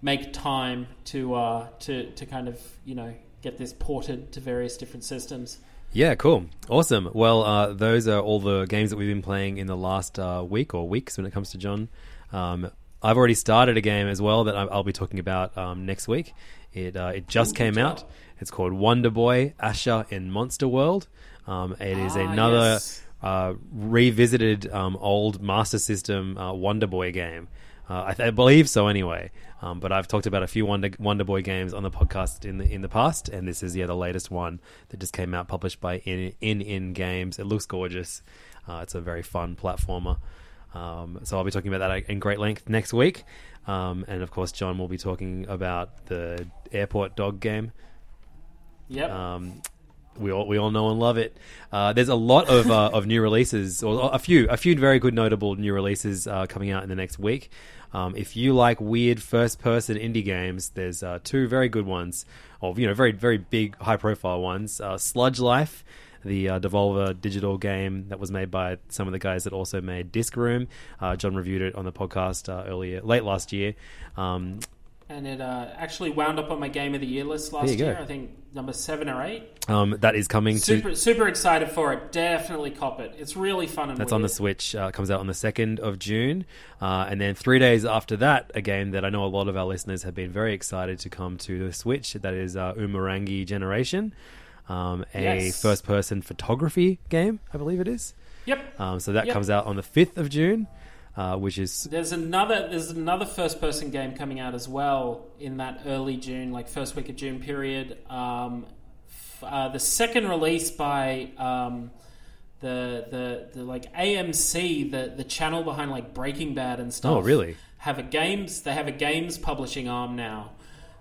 make time to uh, to to kind of you know get this ported to various different systems. Yeah, cool, awesome. Well, uh, those are all the games that we've been playing in the last uh, week or weeks when it comes to John. Um, I've already started a game as well that I'll be talking about um, next week. It uh, it just came out. It's called Wonder Boy Asha in Monster World. Um, it is Ah, another yes. Uh, revisited um, old Master System uh, Wonder Boy game. Uh, I, th- I believe so, anyway. Um, but I've talked about a few Wonder Wonder Boy games on the podcast in the in the past, and this is yeah the latest one that just came out, published by In In, In Games. It looks gorgeous. Uh, it's a very fun platformer. Um, so I'll be talking about that in great length next week. Um, and of course, John will be talking about the airport dog game. Yep. Um, we all we all know and love it. Uh, there's a lot of uh, of new releases, or a few a few very good notable new releases uh, coming out in the next week. Um, if you like weird first person indie games, there's uh, two very good ones, or you know very very big high profile ones. Uh, Sludge Life. The uh, Devolver digital game that was made by some of the guys that also made Disc Room. John reviewed it on the podcast earlier, late last year. Um, and it uh, actually wound up on my game of the year list last you go. year. I think number seven or eight. Um, that is coming to. Super, super excited for it. Definitely cop it. It's really fun and That's on the. Switch. Uh, comes out on the 2nd of June. Uh, and then three days after that, a game that I know a lot of our listeners have been very excited to come to the Switch. That is uh, Umurangi Generation, um, a Yes. first person photography game, I believe it is. Yep. Um, so that Yep. comes out on the 5th of June, uh, which is. There's another there's another first person game coming out as well in that early June, like first week of June period. Um, f- uh, the second release by um, the, the the like AMC, the the channel behind like Breaking Bad and stuff. Oh, really? Have a games they have a games publishing arm now,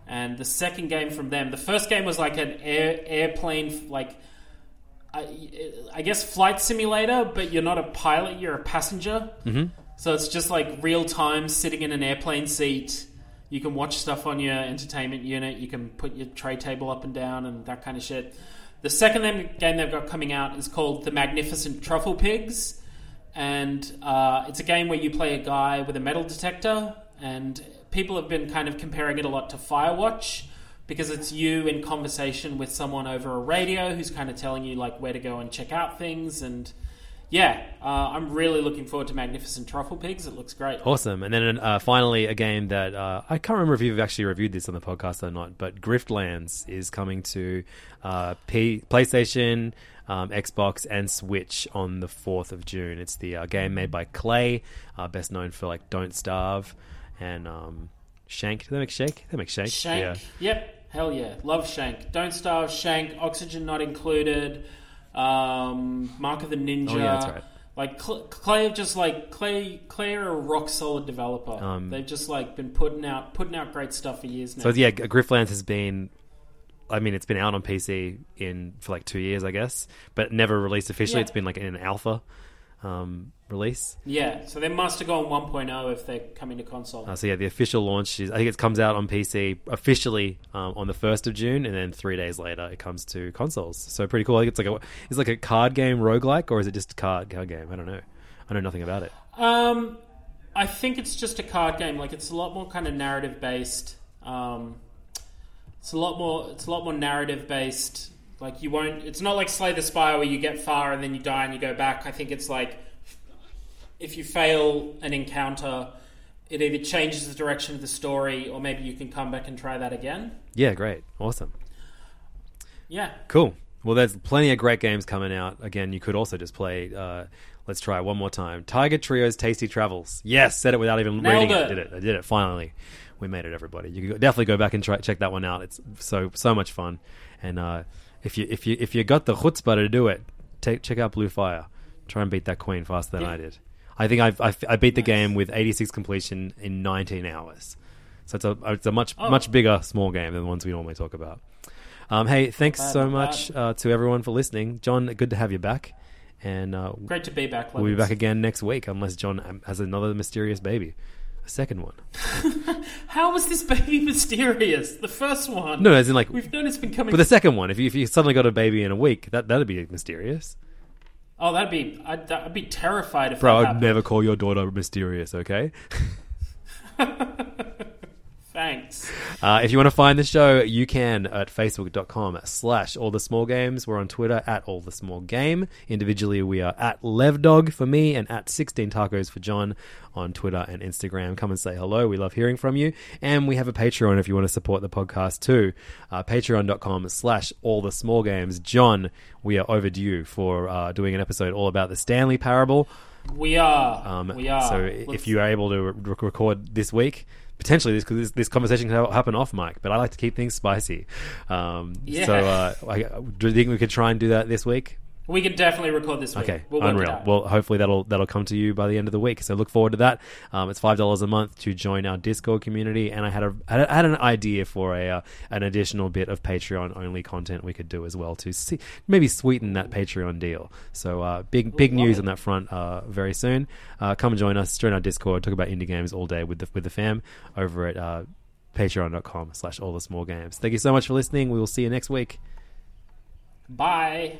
and the second game from them. The first game was like an air airplane like. I, I guess flight simulator, but you're not a pilot; you're a passenger. Mm-hmm. So it's just like real time, sitting in an airplane seat. You can watch stuff on your entertainment unit. You can put your tray table up and down and that kind of shit. The second game they've got coming out is called The Magnificent Truffle Pigs, and uh, it's a game where you play a guy with a metal detector. And people have been kind of comparing it a lot to Firewatch because it's you in conversation with someone over a radio who's kind of telling you like where to go and check out things and yeah uh, i'm really looking forward to magnificent truffle pigs it looks great Awesome. And then uh, finally, a game that uh, I can't remember if you've actually reviewed this on the podcast or not, but Griftlands is coming to uh, P- PlayStation, um, Xbox, and Switch on the 4th of June. It's the uh, game made by Klei, uh, best known for like Don't Starve and um, Shank. Do they make Shank? They make Shank. shank Yeah. yep hell yeah love shank don't starve shank oxygen not included um, mark of the ninja Oh, yeah, that's right. like Cl- Klei just like Klei Klei are a rock solid developer Um, they've just like been putting out putting out great stuff for years now So yeah, Griftlands has been. I mean, it's been out on PC in for like two years, I guess, but never released officially. Yeah. It's been like in an alpha um, release. yeah so they must have gone 1.0 if they're coming to console Uh, so yeah, the official launch is I think it comes out on PC officially um, on the first of June, and then three days later it comes to consoles. So pretty cool. I think it's like a it's like a card game roguelike, or is it just a card card game? I don't know. I know nothing about it. Um, I think it's just a card game. Like it's a lot more kind of narrative based. Um, it's a lot more. It's a lot more narrative based. Like you won't. It's not like Slay the Spire where you get far and then you die and you go back. I think it's like if you fail an encounter, it either changes the direction of the story or maybe you can come back and try that again. Yeah, great, awesome, Yeah. cool. Well, there's plenty of great games coming out. Again, you could also just play. Uh, let's try one more time. Tiger Trio's Tasty Travels. Yes, said it without even Nailed reading it. it. Did it? I did it. Finally, we made it. Everybody, you can definitely go back and try check that one out. It's so so much fun. And uh, if you if you if you got the chutzpah to do it, take check out Blue Fire. Try and beat that queen faster than Yeah. I did. I think I've, I've I beat the game with 86 completion in 19 hours. So it's a it's a much Oh. much bigger small game than the ones we normally talk about. Um, hey, thanks bad, so much uh, to everyone for listening. John, good to have you back, and uh, Great to be back. we'll be back again next week unless John has another mysterious baby, a second one. [laughs] How was this baby [laughs] mysterious? The first one. No, as in like, We've known it's been coming. but the second one. If you if you suddenly got a baby in a week, that that'd be mysterious. Oh, that'd be I'd, I'd be terrified if Bro, I'd happened. never call your daughter mysterious. Okay. [laughs] Thanks. Uh, if you want to find the show, you can at facebook.com slash all the small games. We're on Twitter at all the small game. Individually, we are at levdog for me and at 16 tacos for John on Twitter and Instagram. Come and say hello. We love hearing from you. And we have a Patreon if you want to support the podcast too. Uh, Patreon.com slash all the small games. John, we are overdue for uh, doing an episode all about the Stanley Parable. We are. Um, we are. So Let's- if you are able to re- record this week, potentially this, 'cause this this conversation can happen off mic, but I like to keep things spicy. Um, Yeah. So uh, I, do you think we could try and do that this week? We can definitely record this week. Okay, we'll unreal. Well, hopefully that'll that'll come to you by the end of the week. So look forward to that. Um, it's five dollars a month to join our Discord community, and I had a I had- an idea for a uh, an additional bit of Patreon only content we could do as well to see maybe sweeten that Patreon deal. So uh, big big news on that front uh, very soon. Uh, come and join us. Join our Discord. Talk about indie games all day with the with the fam over at. Uh, Patreon.com slash all the small games. Thank you so much for listening. We will see you next week. Bye.